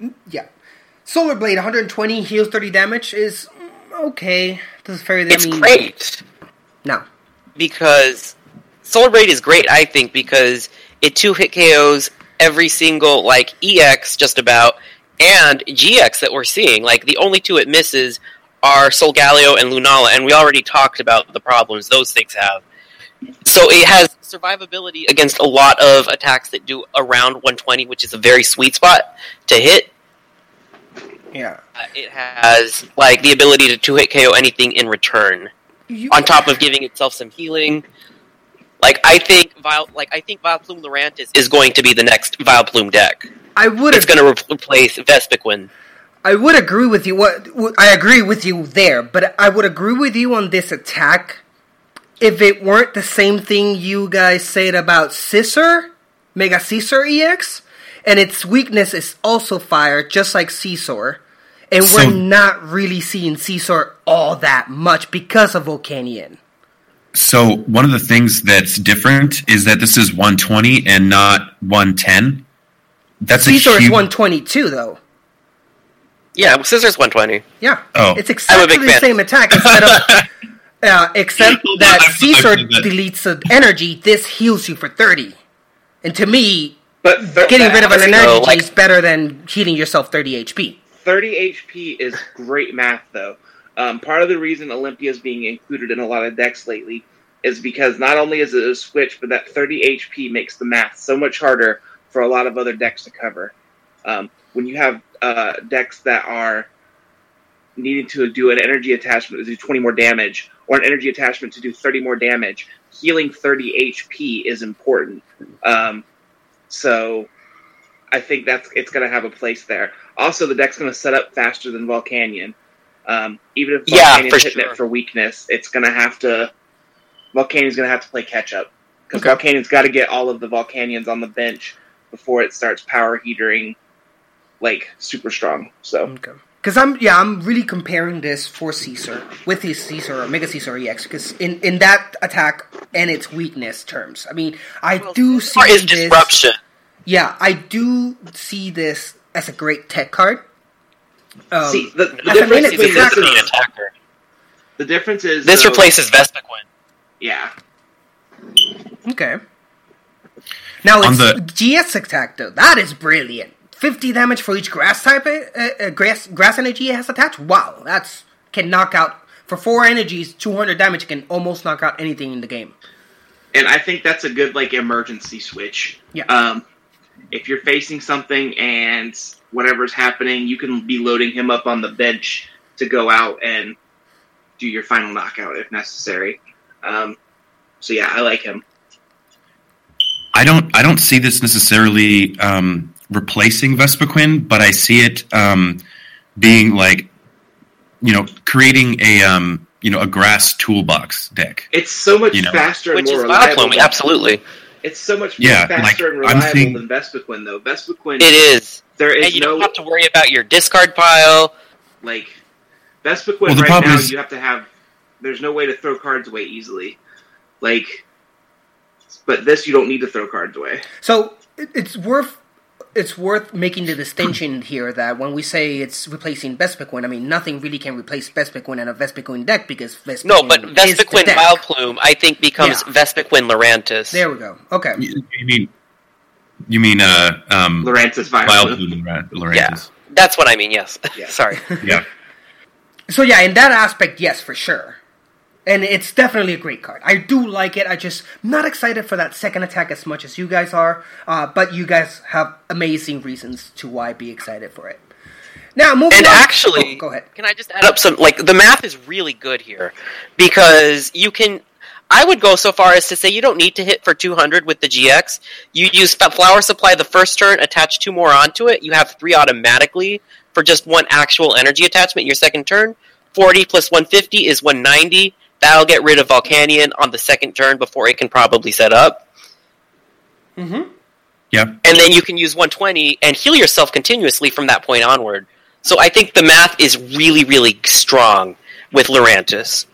Mm, Yeah. Solar Blade 120 heals 30 damage is mm, okay. This is very. It's I mean, great. No. because Solar Blade is great, I think, because it two hit KOs every single like EX just about and GX that we're seeing. Like the only two it misses are Solgaleo and Lunala, and we already talked about the problems those things have. So it has survivability against a lot of attacks that do around 120, which is a very sweet spot to hit. Yeah. Uh, it has like the ability to two hit KO anything in return, on top of giving itself some healing. Like I think Vile, like I think Vile Vileplume Lurantis is going to be the next Vile Vileplume deck. I would. It's going to re- replace Vespiquen. I would agree with you. What what- I agree with you there, but I would agree with you on this attack if it weren't the same thing you guys said about Scizor, Mega Scizor EX, and its weakness is also fire, just like Scizor. And So- we're not really seeing Scizor all that much because of Volcanion. So one of the things that's different is that this is 120 and not 110. That's a Scizor is 122 though. Yeah, Scizor's 120. Yeah. Oh. It's exactly the same attack instead of uh, except Hold that I feel- I Caesar that. deletes the energy, this heals you for 30. And to me, But th- getting rid of an energy So, like- is better than healing yourself 30 HP. 30 HP is great math, though. Um, part of the reason Olympia is being included in a lot of decks lately is because not only is it a switch, but that 30 HP makes the math so much harder for a lot of other decks to cover. Um, when you have uh, decks that are needing to do an energy attachment to do 20 more damage, or an energy attachment to do 30 more damage, healing 30 HP is important. Um, so I think that's it's going to have a place there. Also, the deck's going to set up faster than Volcanion. Um, even if Yeah, Volcanion's for hitting sure. it for weakness, it's going to have to. Volcanion's going to have to play catch up because Okay. Volcanion's got to get all of the Volcanions on the bench before it starts power heatering like super strong. So Okay. Because I'm yeah I'm really comparing this for Scizor with his Scizor or Mega Scizor EX because in, in that attack and its weakness terms I mean I do see is this disruption. yeah I do see this as a great tech card. Um, see the, the as a difference minute between this attacker- is attacker. the difference is This though- replaces Vespiquen. yeah. Okay. Now On it's the- GX attack though. That is brilliant. Fifty damage for each grass type. Uh, uh, grass grass energy it has attached. Wow, that's can knock out for four energies. Two hundred damage can almost knock out anything in the game. and I think that's a good like emergency switch. Yeah. Um, if you're facing something and whatever's happening, you can be loading him up on the bench to go out and do your final knockout if necessary. Um, so yeah, I like him. I don't. I don't see this necessarily um, replacing Vespiquen, but I see it um, being like, you know, creating a um, you know a grass toolbox deck. It's so much You know. faster and Which more is reliable. Absolutely. It's so much Yeah, faster like, and reliable seeing- than Vespiquen, though. Vespiquen, It is. there is And you no don't have to worry about your discard pile. like Vespiquen, Well, right now. is- you have to have. There's no way to throw cards away easily, like. But this, you don't need to throw cards away. So it's worth it's worth making the distinction here that when we say it's replacing Vespiquen, I mean nothing really can replace Vespiquen in a Vespiquen deck because Vespiquen No, but is the Vespiquen deck. Vileplume, I think, becomes Yeah. Vespiquen Lurantis. There we go. Okay. You, you mean you mean uh um Lurantis Vileplume. Vileplume Luran- Yeah, that's what I mean. Yes. Yeah. Sorry. Yeah. So yeah, in that aspect, yes, for sure. And it's definitely a great card. I do like it. I just not excited for that second attack as much as you guys are. Uh, but you guys have amazing reasons to why be excited for it. Now moving And on. actually, Oh, go ahead. Can I just add up some? Like the math is really good here because you can. I would go so far as to say you don't need to hit for 200 with the GX. You use Flower Supply the first turn, attach two more onto it. You have three automatically for just one actual energy attachment your second turn. 40 plus 150 is 190. That'll get rid of Volcanion on the second turn before it can probably set up. Mm-hmm. Yeah. And then you can use 120 and heal yourself continuously from that point onward. So I think the math is really, really strong with Lurantis.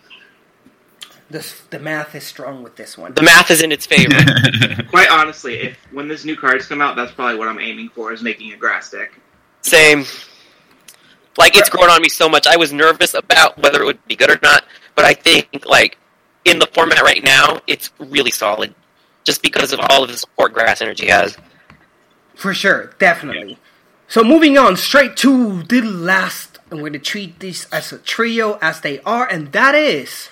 The, the math is strong with this one. The math is in its favor. Quite honestly, if when this new cards come out, that's probably what I'm aiming for is making a grass deck. Same. Like it's grown on me so much. I was nervous about whether it would be good or not, but I think like in the format right now, it's really solid, just because of all of the support grass energy has. For sure, definitely. So moving on straight to the last, I'm going to treat these as a trio as they are, and that is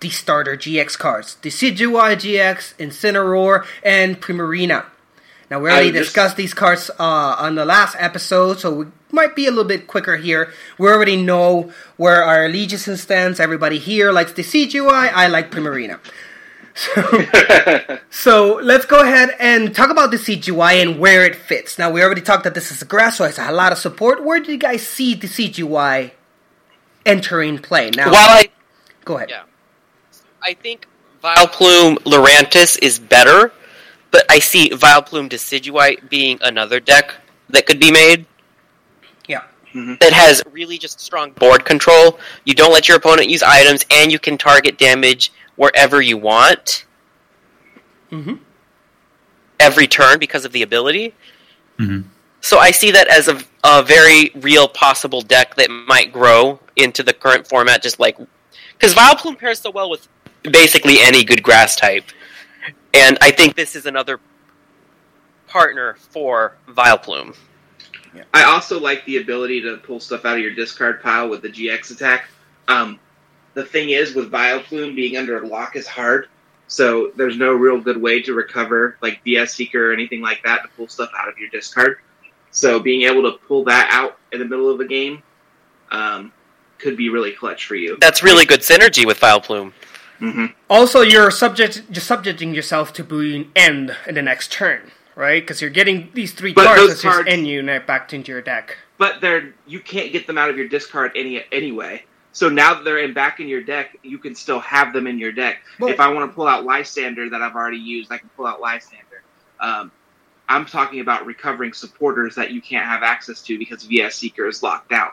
the starter GX cards: the Decidueye GX, Incineroar, and Primarina. Now we already just- discussed these cards uh, on the last episode, so we might be a little bit quicker here. We already know where our allegiance stands. Everybody here likes the CGI. I like Primarina. So, so let's go ahead and talk about the CGY and where it fits. Now we already talked that this is a grass, so it's a lot of support. Where do you guys see the CGY entering play? Now, While I go ahead. Yeah. I think Vileplume Lurantis is better, but I see Vileplume Decidueye being another deck that could be made. Yeah. That has really just strong board control. You don't let your opponent use items, and you can target damage wherever you want Mm-hmm. every turn because of the ability. Mhm. So I see that as a, a very real possible deck that might grow into the current format, just like because Vileplume pairs so well with basically any good grass type, and I think this is another partner for Vileplume. I also like the ability to pull stuff out of your discard pile with the GX attack. Um, the thing is, with Vileplume being under lock is hard, so there's no real good way to recover, like VS Seeker or anything like that, to pull stuff out of your discard. So being able to pull that out in the middle of the game um, could be really clutch for you. That's really good synergy with Vileplume. hmm Also, you're subject just subjecting yourself to being end in the next turn, right? Because you're getting these three But cards those that just cards- end you back into your deck. But they're you can't get them out of your discard any anyway. So now that they're in back in your deck, you can still have them in your deck. If I want to pull out Lysandre that I've already used, I can pull out Lysandre. Um, I'm talking about recovering supporters that you can't have access to because VS Seeker is locked out.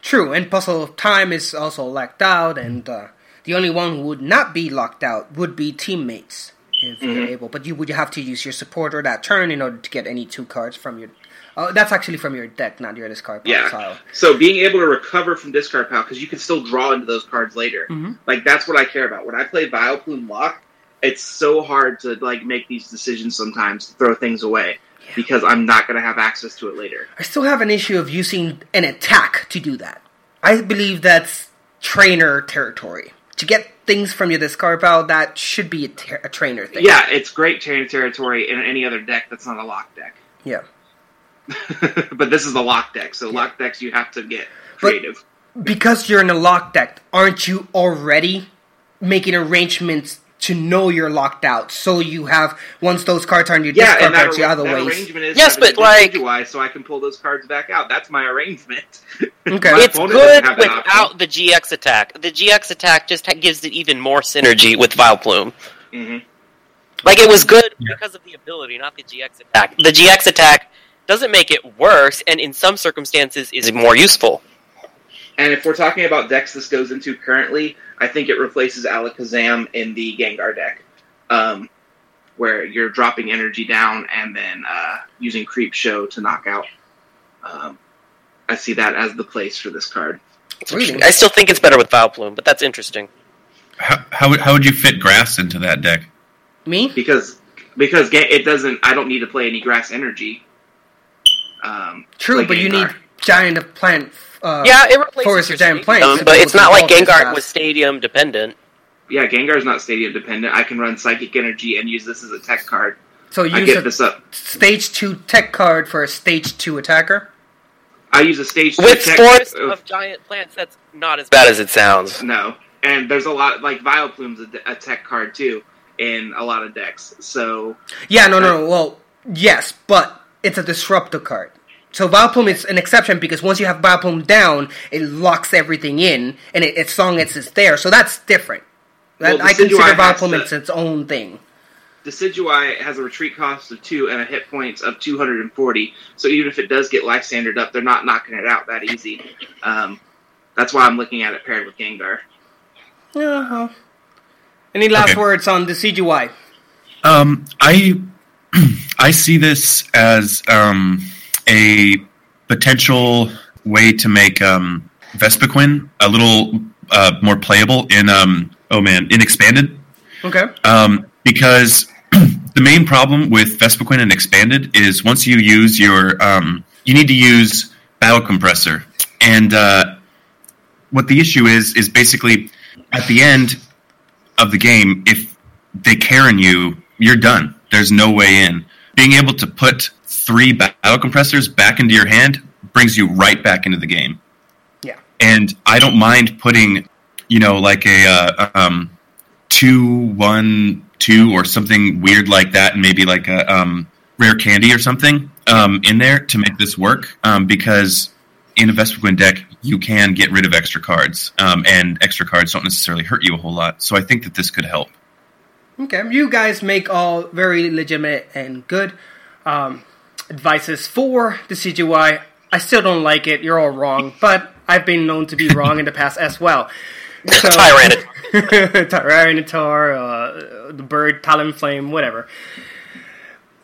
True, and Puzzle of Time is also locked out, and uh, the only one who would not be locked out would be teammates if you're Mhm. able. But you would have to use your supporter that turn in order to get any two cards from your. Oh, that's actually from your deck, not your discard pile. Yeah. pile. So being able to recover from discard pile because you can still draw into those cards later. Mhm. Like that's what I care about. When I play Vileplume Lock, it's so hard to like make these decisions sometimes to throw things away because I'm not going to have access to it later. I still have an issue of using an attack to do that. I believe that's trainer territory. To get things from your discard pile, that should be a, ter- a trainer thing. Yeah, it's great trainer territory in any other deck that's not a lock deck. Yeah. but this is a lock deck, so lock decks you have to get creative. because you're in a lock deck, aren't you already making arrangements to know you're locked out? So you have once those cards are on your yeah, discard and that, cards, the other ways. arrangement is Yes, but, like- Decidueye so I can pull those cards back out. That's my arrangement. Okay. My It's good doesn't have that option. without the GX attack. The GX attack just ha- gives it even more synergy with Vileplume. Mhm. Like it was good because of the ability, not the GX attack. The GX attack doesn't make it worse, and in some circumstances is more useful. And if we're talking about decks this goes into currently, I think it replaces Alakazam in the Gengar deck, um, where you're dropping energy down and then uh, using Creep Show to knock out. Um, I see that as the place for this card. I still think it's better with Vileplume, but that's interesting. How, how, would- how would you fit grass into that deck? Me? because because it doesn't. I don't need to play any grass energy. Um, True, like but you need giant of plant. Uh, yeah, it replaces forest your of giant stadium, plants. but it's not like Gengar Gengar was stadium dependent. Yeah, Gengar's not stadium dependent. I can run Psychic Energy and use this as a tech card. So I use get a this up. stage two tech card for a stage two attacker. I use a stage two With tech- forest uh, of giant plants, that's not as bad as it sounds. No, and there's a lot like Vileplume's a, a tech card too in a lot of decks. So Yeah, no, no, no. Well, yes, but it's a disruptor card. So Vileplume is an exception because once you have Vileplume down, it locks everything in, and it, as long as it's there. So that's different. Well, I consider Decidueye has it's its own thing. Decidueye has a retreat cost of two and a hit points of 240. So even if it does get life standard up, they're not knocking it out that easy. Um, that's why I'm looking at it paired with Gengar. Uh-huh. Any last Okay. words on the CGY? Um, I I see this as um, a potential way to make um, Vespiquen a little uh, more playable in um, oh man in expanded. Okay. um, because the main problem with Vespiquen and expanded is once you use your um, you need to use battle compressor. And uh, what the issue is is basically at the end of the game if they Karen you you're done. There's no way in. Being able to put three battle compressors back into your hand brings you right back into the game. Yeah. And I don't mind putting, you know, like a uh, um, two one two or something weird like that, and maybe like a um, rare candy or something um, in there to make this work. Um, because in a Vespiquen deck, you can get rid of extra cards, um, and extra cards don't necessarily hurt you a whole lot. So I think that this could help. Okay, you guys make all very legitimate and good um, advices for the CGY. I still don't like it. You're all wrong, but I've been known to be wrong in the past as well. So, Tyranitar. Tyranitar, uh, the bird, Talonflame, whatever.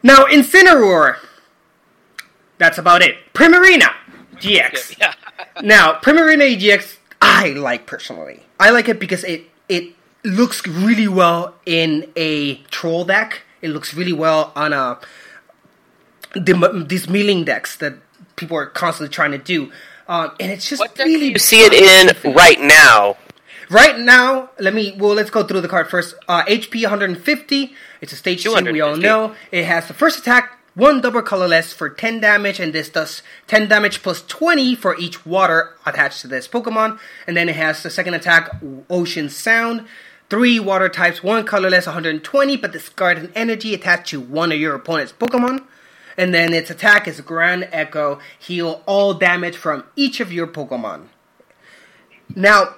Now, Incineroar. That's about it. Primarina GX. Yeah. Now, Primarina GX, I like personally. I like it because it it looks really well in a troll deck. It looks really well on a the, these milling decks that people are constantly trying to do. Um, and it's just really You see it in right now. Right now, let me. Well, let's go through the card first. Uh, HP 150. It's a stage two. We all know it has the first attack, one double colorless for 10 damage, and this does 10 damage plus 20 for each water attached to this Pokemon. And then it has the second attack, Ocean Sound. Three water types, one colorless, 120, but discard an energy attached to one of your opponent's Pokemon. And then its attack is Grand Echo, heal all damage from each of your Pokemon. Now,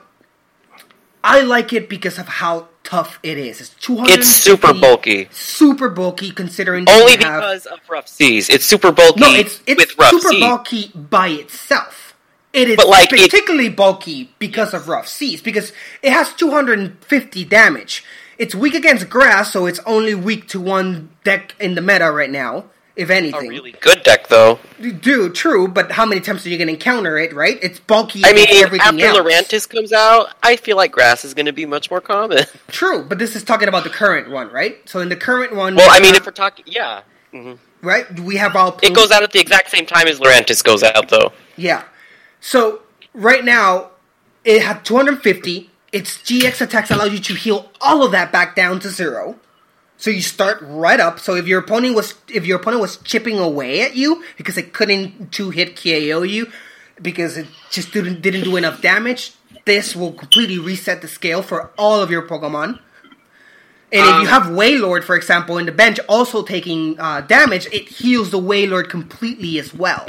I like it because of how tough it is. It's 200. It's super bulky. Super bulky considering Only you have- because of rough seas. It's super bulky no, it's it's with rough super seas. bulky by itself. It is But, like, it- particularly bulky because of rough seas because it has 250 damage. It's weak against grass, so it's only weak to one deck in the meta right now, if anything. Really good deck though. Dude, true, but how many times are you going to encounter it? Right? It's bulky. I mean, after else. Lurantis comes out, I feel like grass is going to be much more common. True, but this is talking about the current one, right? So in the current one, Well, we I mean, have- if we're talking, yeah, hmm right, we have all. it goes out at the exact same time as Lurantis goes out, though. Yeah. So right now, it had 250. Its GX attacks allow you to heal all of that back down to zero. So you start right up. So if your opponent was if your opponent was chipping away at you because it couldn't two hit KO you because it just didn't didn't do enough damage, this will completely reset the scale for all of your Pokemon. And if you Um, have Wailord, for example, in the bench also taking uh, damage, it heals the Wailord completely as well.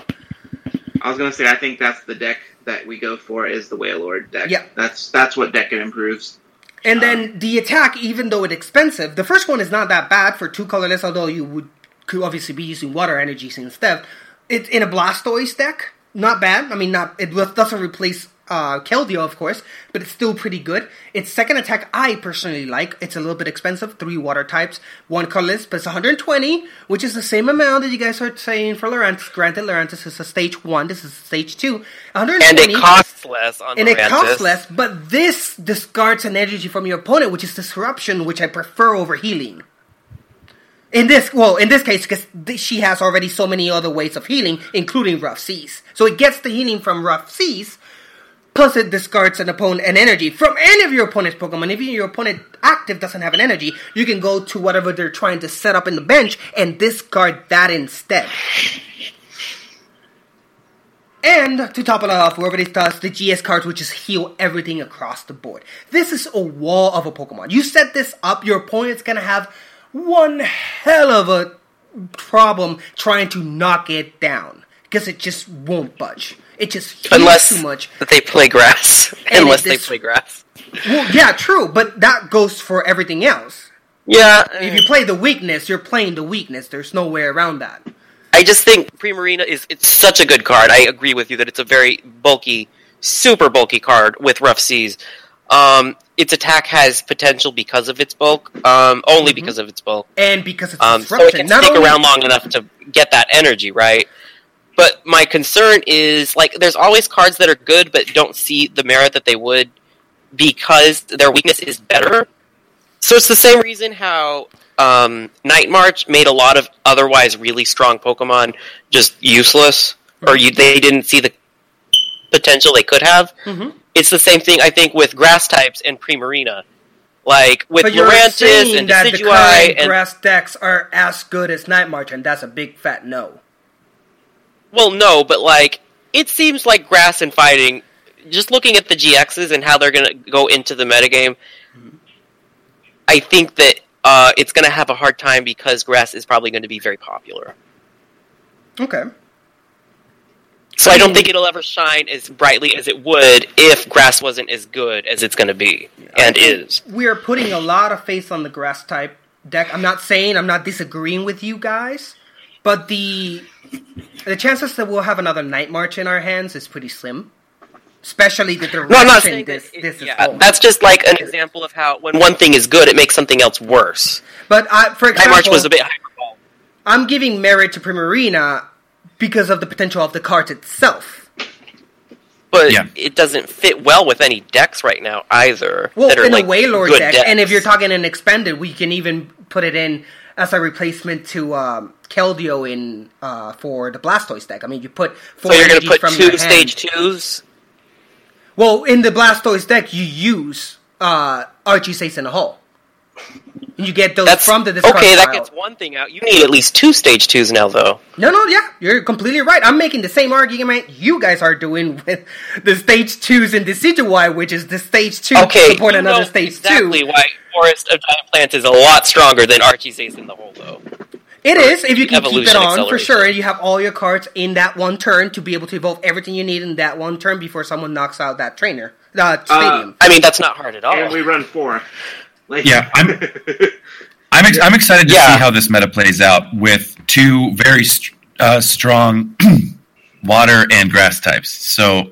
I was gonna say I think that's the deck that we go for is the Wailord deck. Yeah. That's that's what deck it improves. And then the attack, even though it's expensive, the first one is not that bad for two colorless, although you would could obviously be using water energies instead. It's in a Blastoise deck, not bad. I mean, not it doesn't replace uh, Keldeo, of course, but it's still pretty good. Its second attack, I personally like. It's a little bit expensive, three water types, one colorless, but it's 120, which is the same amount that you guys are saying for Lurantis. Granted, Lurantis is a stage one, this is stage two. 120, And it costs less on and it costs less, but this discards an energy from your opponent, which is disruption, which I prefer over healing. In this, well, in this case, because she has already so many other ways of healing, including rough seas. So it gets the healing from rough seas, plus it discards an opponent an energy from any of your opponent's Pokemon. If your opponent active doesn't have an energy, you can go to whatever they're trying to set up in the bench and discard that instead. And to top it off, whoever this does, the GX cards, which just heal everything across the board. This is a wall of a Pokemon. You set this up, your opponent's gonna have one hell of a problem trying to knock it down. Because it just won't budge. It just Unless too much. that they play grass. And Unless they play grass. Well, yeah, true, but that goes for everything else. Yeah. If you play the weakness, you're playing the weakness. There's no way around that. I just think Primarina is it's such a good card. I agree with you that it's a very bulky, super bulky card with rough seas. Um, its attack has potential because of its bulk, um, only because of its bulk. And because it's Um, so it can Not stick only- around long enough to get that energy, right? But my concern is like there's always cards that are good but don't see the merit that they would because their weakness is better. So it's the same reason how um, Night March made a lot of otherwise really strong Pokemon just useless, or you, they didn't see the potential they could have. Mhm. It's the same thing I think with grass types and Primarina. Like with Lurantis and Decidueye and grass decks are as good as Night March, and that's a big fat no. Well, no, but like it seems like grass and fighting. Just looking at the GXs and how they're going to go into the metagame, I think that uh, it's going to have a hard time because grass is probably going to be very popular. Okay. So I don't think it'll ever shine as brightly as it would if grass wasn't as good as it's going to be and is. We are putting a lot of faith on the grass type deck. I'm not saying I'm not disagreeing with you guys, but the the chances that we'll have another Night March in our hands is pretty slim. Especially the direction No, I'm not saying this, that. this is yeah, going. that's just like an example of how when one thing is good, it makes something else worse. But I, for Night example, March was a bit I'm giving merit to Primarina because of the potential of the cards itself. but it doesn't fit well with any decks right now either. Well, that are in like a Wailord good deck, decks. and if you're talking an expanded, we can even put it in as a replacement to um, Keldeo in uh, for the Blastoise deck. I mean, you put four so you're going to put two stage twos. Well, in the Blastoise deck, you use uh, Archie in the Hole. And you get those That's from the discard okay. That gets one thing out. You need at least two stage twos now, though. No, no, yeah, you're completely right. I'm making the same argument you guys are doing with the stage twos in Decidueye, which is the stage two Okay, support you another know stage exactly two. why Forest of Giant Plants is a lot stronger than Archie's Ace in the Hole, though. It is if you can keep it on for sure, and you have all your cards in that one turn to be able to evolve everything you need in that one turn before someone knocks out that trainer, uh, stadium. I mean, that's not hard at all. And we run four. Like, Yeah, I'm. I'm, ex- I'm excited to see how this meta plays out with two very st- uh, strong water and grass types. So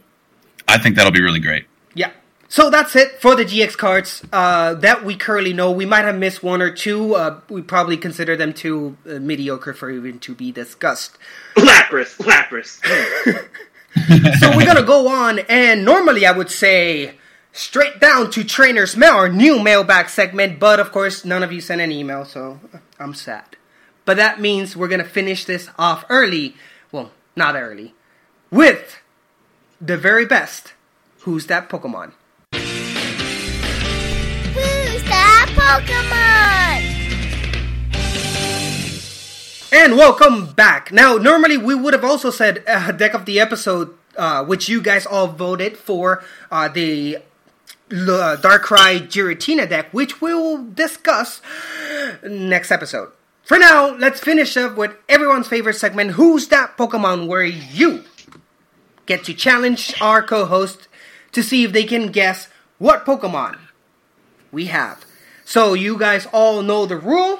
I think that'll be really great. Yeah. So that's it for the GX cards uh, that we currently know. We might have missed one or two. Uh, we probably consider them too uh, mediocre for even to be discussed. Lapras, Lapras. so we're gonna go on, and normally I would say straight down to Trainer's Mail, our new mailbag segment. But of course, none of you sent an email, so I'm sad. But that means we're gonna finish this off early. Well, not early, with the very best. Who's that Pokemon? Who's that Pokemon? And welcome back. Now, normally we would have also said uh, deck of the episode, uh, which you guys all voted for uh, the Darkrai Giratina deck, which we will discuss next episode. For now, let's finish up with everyone's favorite segment Who's That Pokemon? Where you get to challenge our co host to see if they can guess what Pokemon we have. So, you guys all know the rule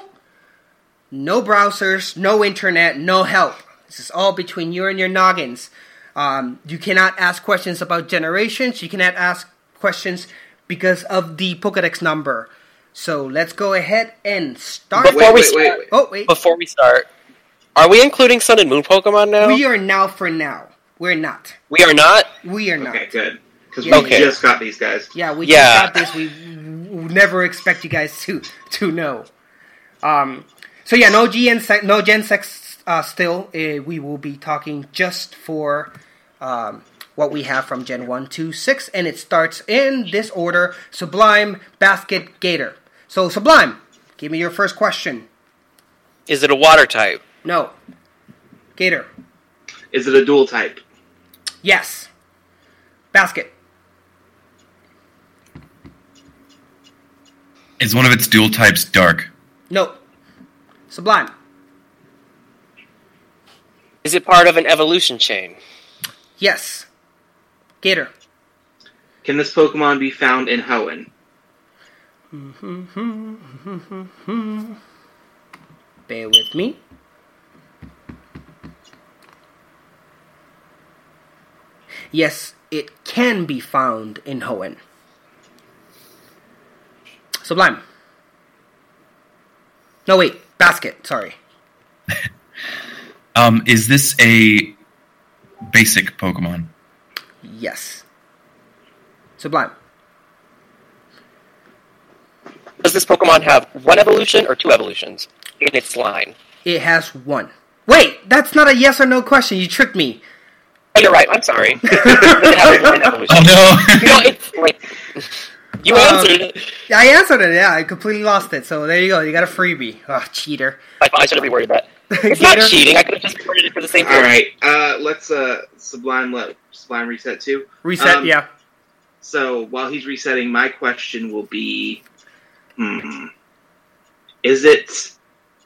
no browsers, no internet, no help. This is all between you and your noggins. Um, you cannot ask questions about generations. You cannot ask questions because of the Pokedex number. So let's go ahead and start. Before we start, Oh wait. Before we start, are we including Sun and Moon Pokemon now? We are now for now. We're not. We are not. We are not. Okay, good. Because Yeah. we Okay. just got these guys. Yeah, we Yeah. just got this. We w- never expect you guys to to know. Um, so yeah, no GN sec, no Gen Sex uh, still. Uh, we will be talking just for um, what we have from Gen one to six, and it starts in this order: Sublime, Basket, Gator. So Sublime, give me your first question. Is it a water type? No. Gator. Is it a dual type? Yes. Basket. Is one of its dual types dark? No. Sublime. Is it part of an evolution chain? Yes. Gator. Can this Pokemon be found in Hoenn? Bear with me. Yes, it can be found in Hoenn. Sublime. No, wait. Basket. Sorry. Um, is this a basic Pokemon? Yes. Sublime. Does this Pokemon have one evolution or two evolutions in its line? It has one. Wait, that's not a yes or no question. You tricked me. Oh, you're right. I'm sorry. Does it have one evolution? Oh no! you know, it's like You Um, answered it. I answered it. Yeah, I completely lost it. So there you go. You got a freebie. Oh, cheater. I, I shouldn't be worried about. It's not cheating. I could have just recorded it for the same. All right, uh, let's uh, Sublime let Sublime reset too. Reset. Um, yeah. So while he's resetting, my question will be: hmm, Is it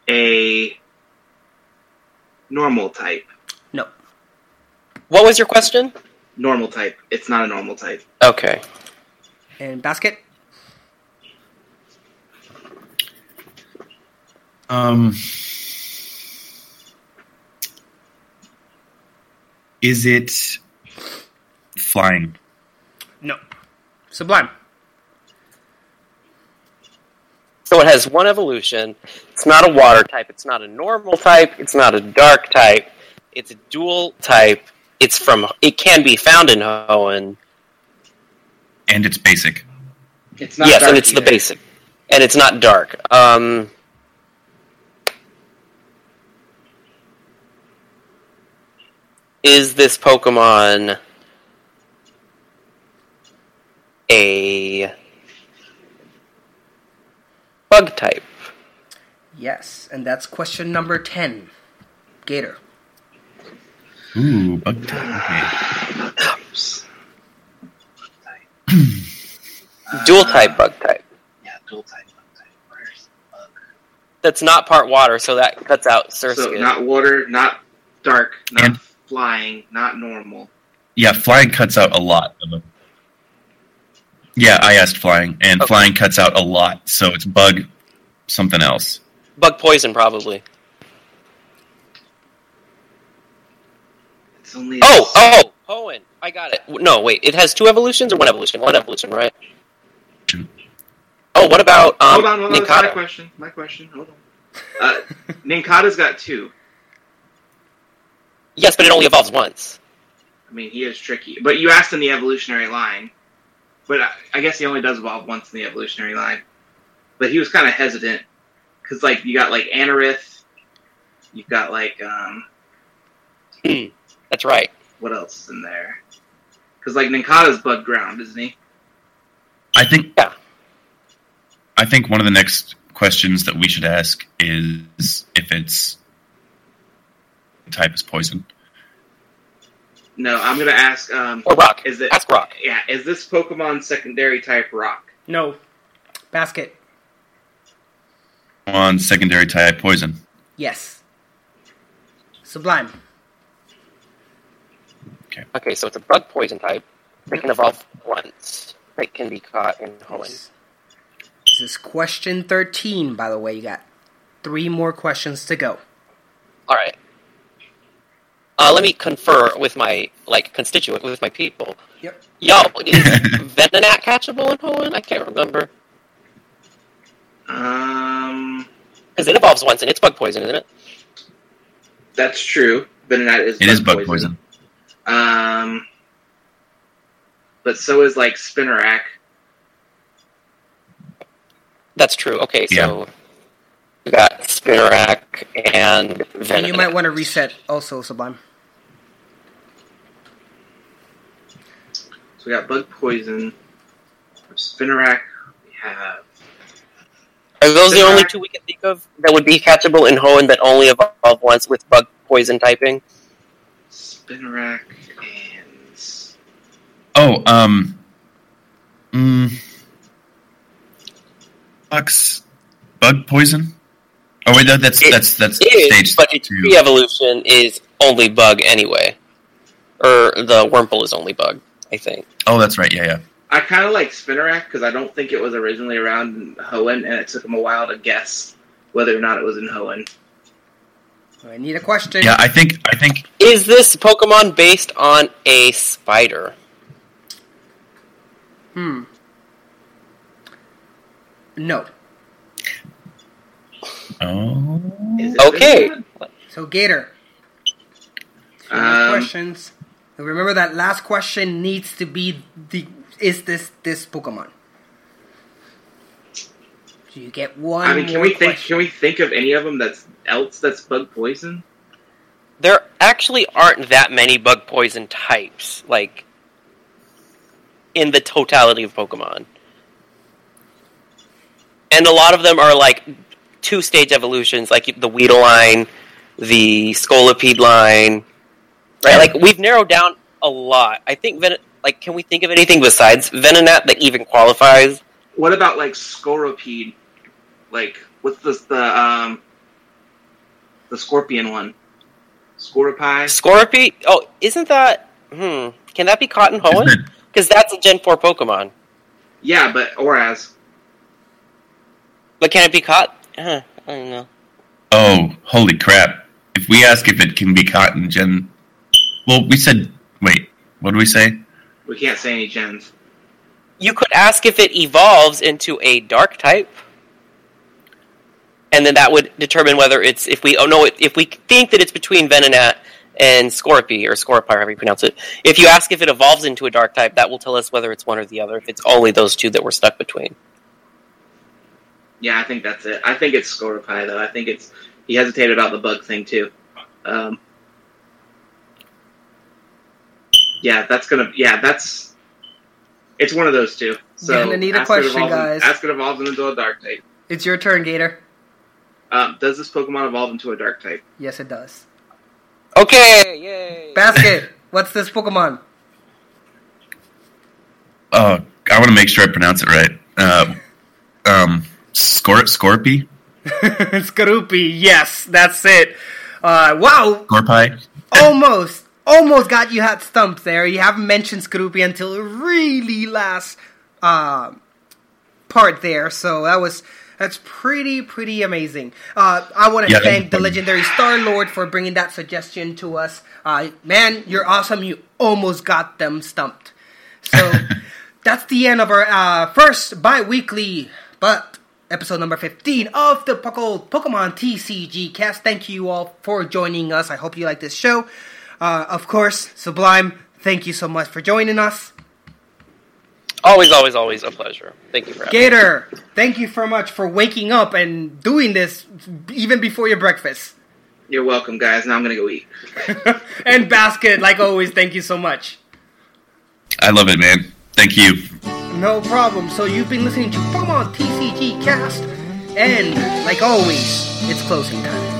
a normal type? No. What was your question? Normal type. It's not a normal type. Okay. And basket. Um, is it flying? No. Sublime. So it has one evolution. It's not a water type. It's not a normal type. It's not a dark type. It's a dual type. It's from. It can be found in Hoenn. And it's basic. It's yes, and it's the basic, and it's not dark. Um, is this Pokemon a bug type? Yes, and that's question number ten. Gator. Ooh, bug type. Dual type bug type. Yeah, dual type. bug type. That's not part water, so that cuts out Surskit. So not water, not dark, not flying, not normal. Yeah, flying cuts out a lot of them. Yeah, I asked flying, and flying cuts out a lot, so it's bug something else. Bug poison, probably. It's only Oh, oh, Hoenn. I got it. No, wait. It has two evolutions or one evolution? One evolution, right? Oh, what about um, hold on, hold on. That's my question. My question. Hold on. Uh, Nincada's got two. Yes, but it only evolves once. I mean, he is tricky. But you asked in the evolutionary line. But I, I guess he only does evolve once in the evolutionary line. But he was kind of hesitant. Because, like, you got, like, Anorith. You've got, like, um... That's right. What else is in there? Because, like, Nincada's bug ground, isn't he? I think. Yeah. I think one of the next questions that we should ask is if its type is poison. No, I'm gonna ask. Um, Or rock. Is it Ask rock. Yeah, is this Pokemon secondary type rock? No. Basket. On secondary type poison. Yes. Sublime. Okay, so it's a bug poison type. They can evolve once. They can be caught in Hoenn. This is question 13, by the way. You got three more questions to go. All right. Uh, let me confer with my like constituent, with my people. Yep. Yo, is Venonat catchable in Hoenn? I can't remember. Um, Because it evolves once and it's bug poison, isn't it? that's true. Venonat is It is bug poison. Um, but so is like Spinarak. That's true. Okay, so we got Spinarak and And you might want to reset also, Sublime. So we got bug poison. Spinarak. We have Are those the only two we can think of that would be catchable in Hoenn that only evolve once with bug poison typing? Spinarak and Oh, um, mm, bugs, bug poison. Oh wait, that, that's that's that's It is, stage but its two. pre-evolution is only bug anyway. Or the Wurmple is only bug, I think. Oh, that's right. Yeah, yeah. I kind of like Spinarak because I don't think it was originally around in Hoenn, and it took him a while to guess whether or not it was in Hoenn. I need a question. Yeah, I think I think Is this Pokemon based on a spider? Hmm. No. Oh. Okay. So, Gator. Two Um, questions. Remember that last question needs to be the is this this Pokemon? So you get one. I mean, can more we think? question. Can we think of any of them that's else that's bug poison? There actually aren't that many bug poison types, like in the totality of Pokemon. and a lot of them are like two stage evolutions, like the Weedle line, the Scolipede line. Right, like we've narrowed down a lot. I think Ven- like can we think of anything besides Venonat that even qualifies? What about like Scoropede? Like what's this the um the scorpion one? Scorpii? Scorpy? Oh, isn't that hmm? Can that be Cotton Hoenn? Because that's a Gen Four Pokemon. Yeah, but ORAS. But can it be caught? Uh, I don't know. Oh, holy crap! If we ask if it can be caught in Gen, well, we said wait. What do we say? We can't say any gens. You could ask if it evolves into a Dark type, and then that would determine whether it's if we oh no if we think that it's between Venonat and Scorpy or Scorpire, however you pronounce it. If you ask if it evolves into a Dark type, that will tell us whether it's one or the other. If it's only those two that we're stuck between. Yeah, I think that's it. I think it's Scorpii though. I think it's he hesitated about the bug thing too. Um, yeah, that's gonna. Yeah, that's. It's one of those two. So You're gonna need a ask it question, in- guys. ask it evolves into a dark type. It's your turn, Gator. Um, does this Pokemon evolve into a dark type? Yes, it does. Okay, yay! Basket. What's this Pokemon? Oh, I want to make sure I pronounce it right. Uh, um, Scor- Scorpy? Skorupi. Yes, that's it. Uh, wow, Scorpie? almost, almost got you hat stumped there. You haven't mentioned Skorupi until really last uh, part there, so that was that's pretty pretty amazing. Uh, I want to Yeah, thank the legendary Star Lord for bringing that suggestion to us. Uh, man, you're awesome. You almost got them stumped. So that's the end of our uh, first bi-weekly, but episode number 15 of the Pokemon TCG cast. Thank you all for joining us. I hope you like this show. Uh, of course, Sublime, thank you so much for joining us. Always, always, always a pleasure. Thank you for having me. Gator, thank you so much for waking up and doing this even before your breakfast. You're welcome, guys. Now I'm gonna go eat. And Basket, like always, thank you so much. I love it, man. Thank you. No problem. So you've been listening to Pokemon TCG Cast, and like always, it's closing time.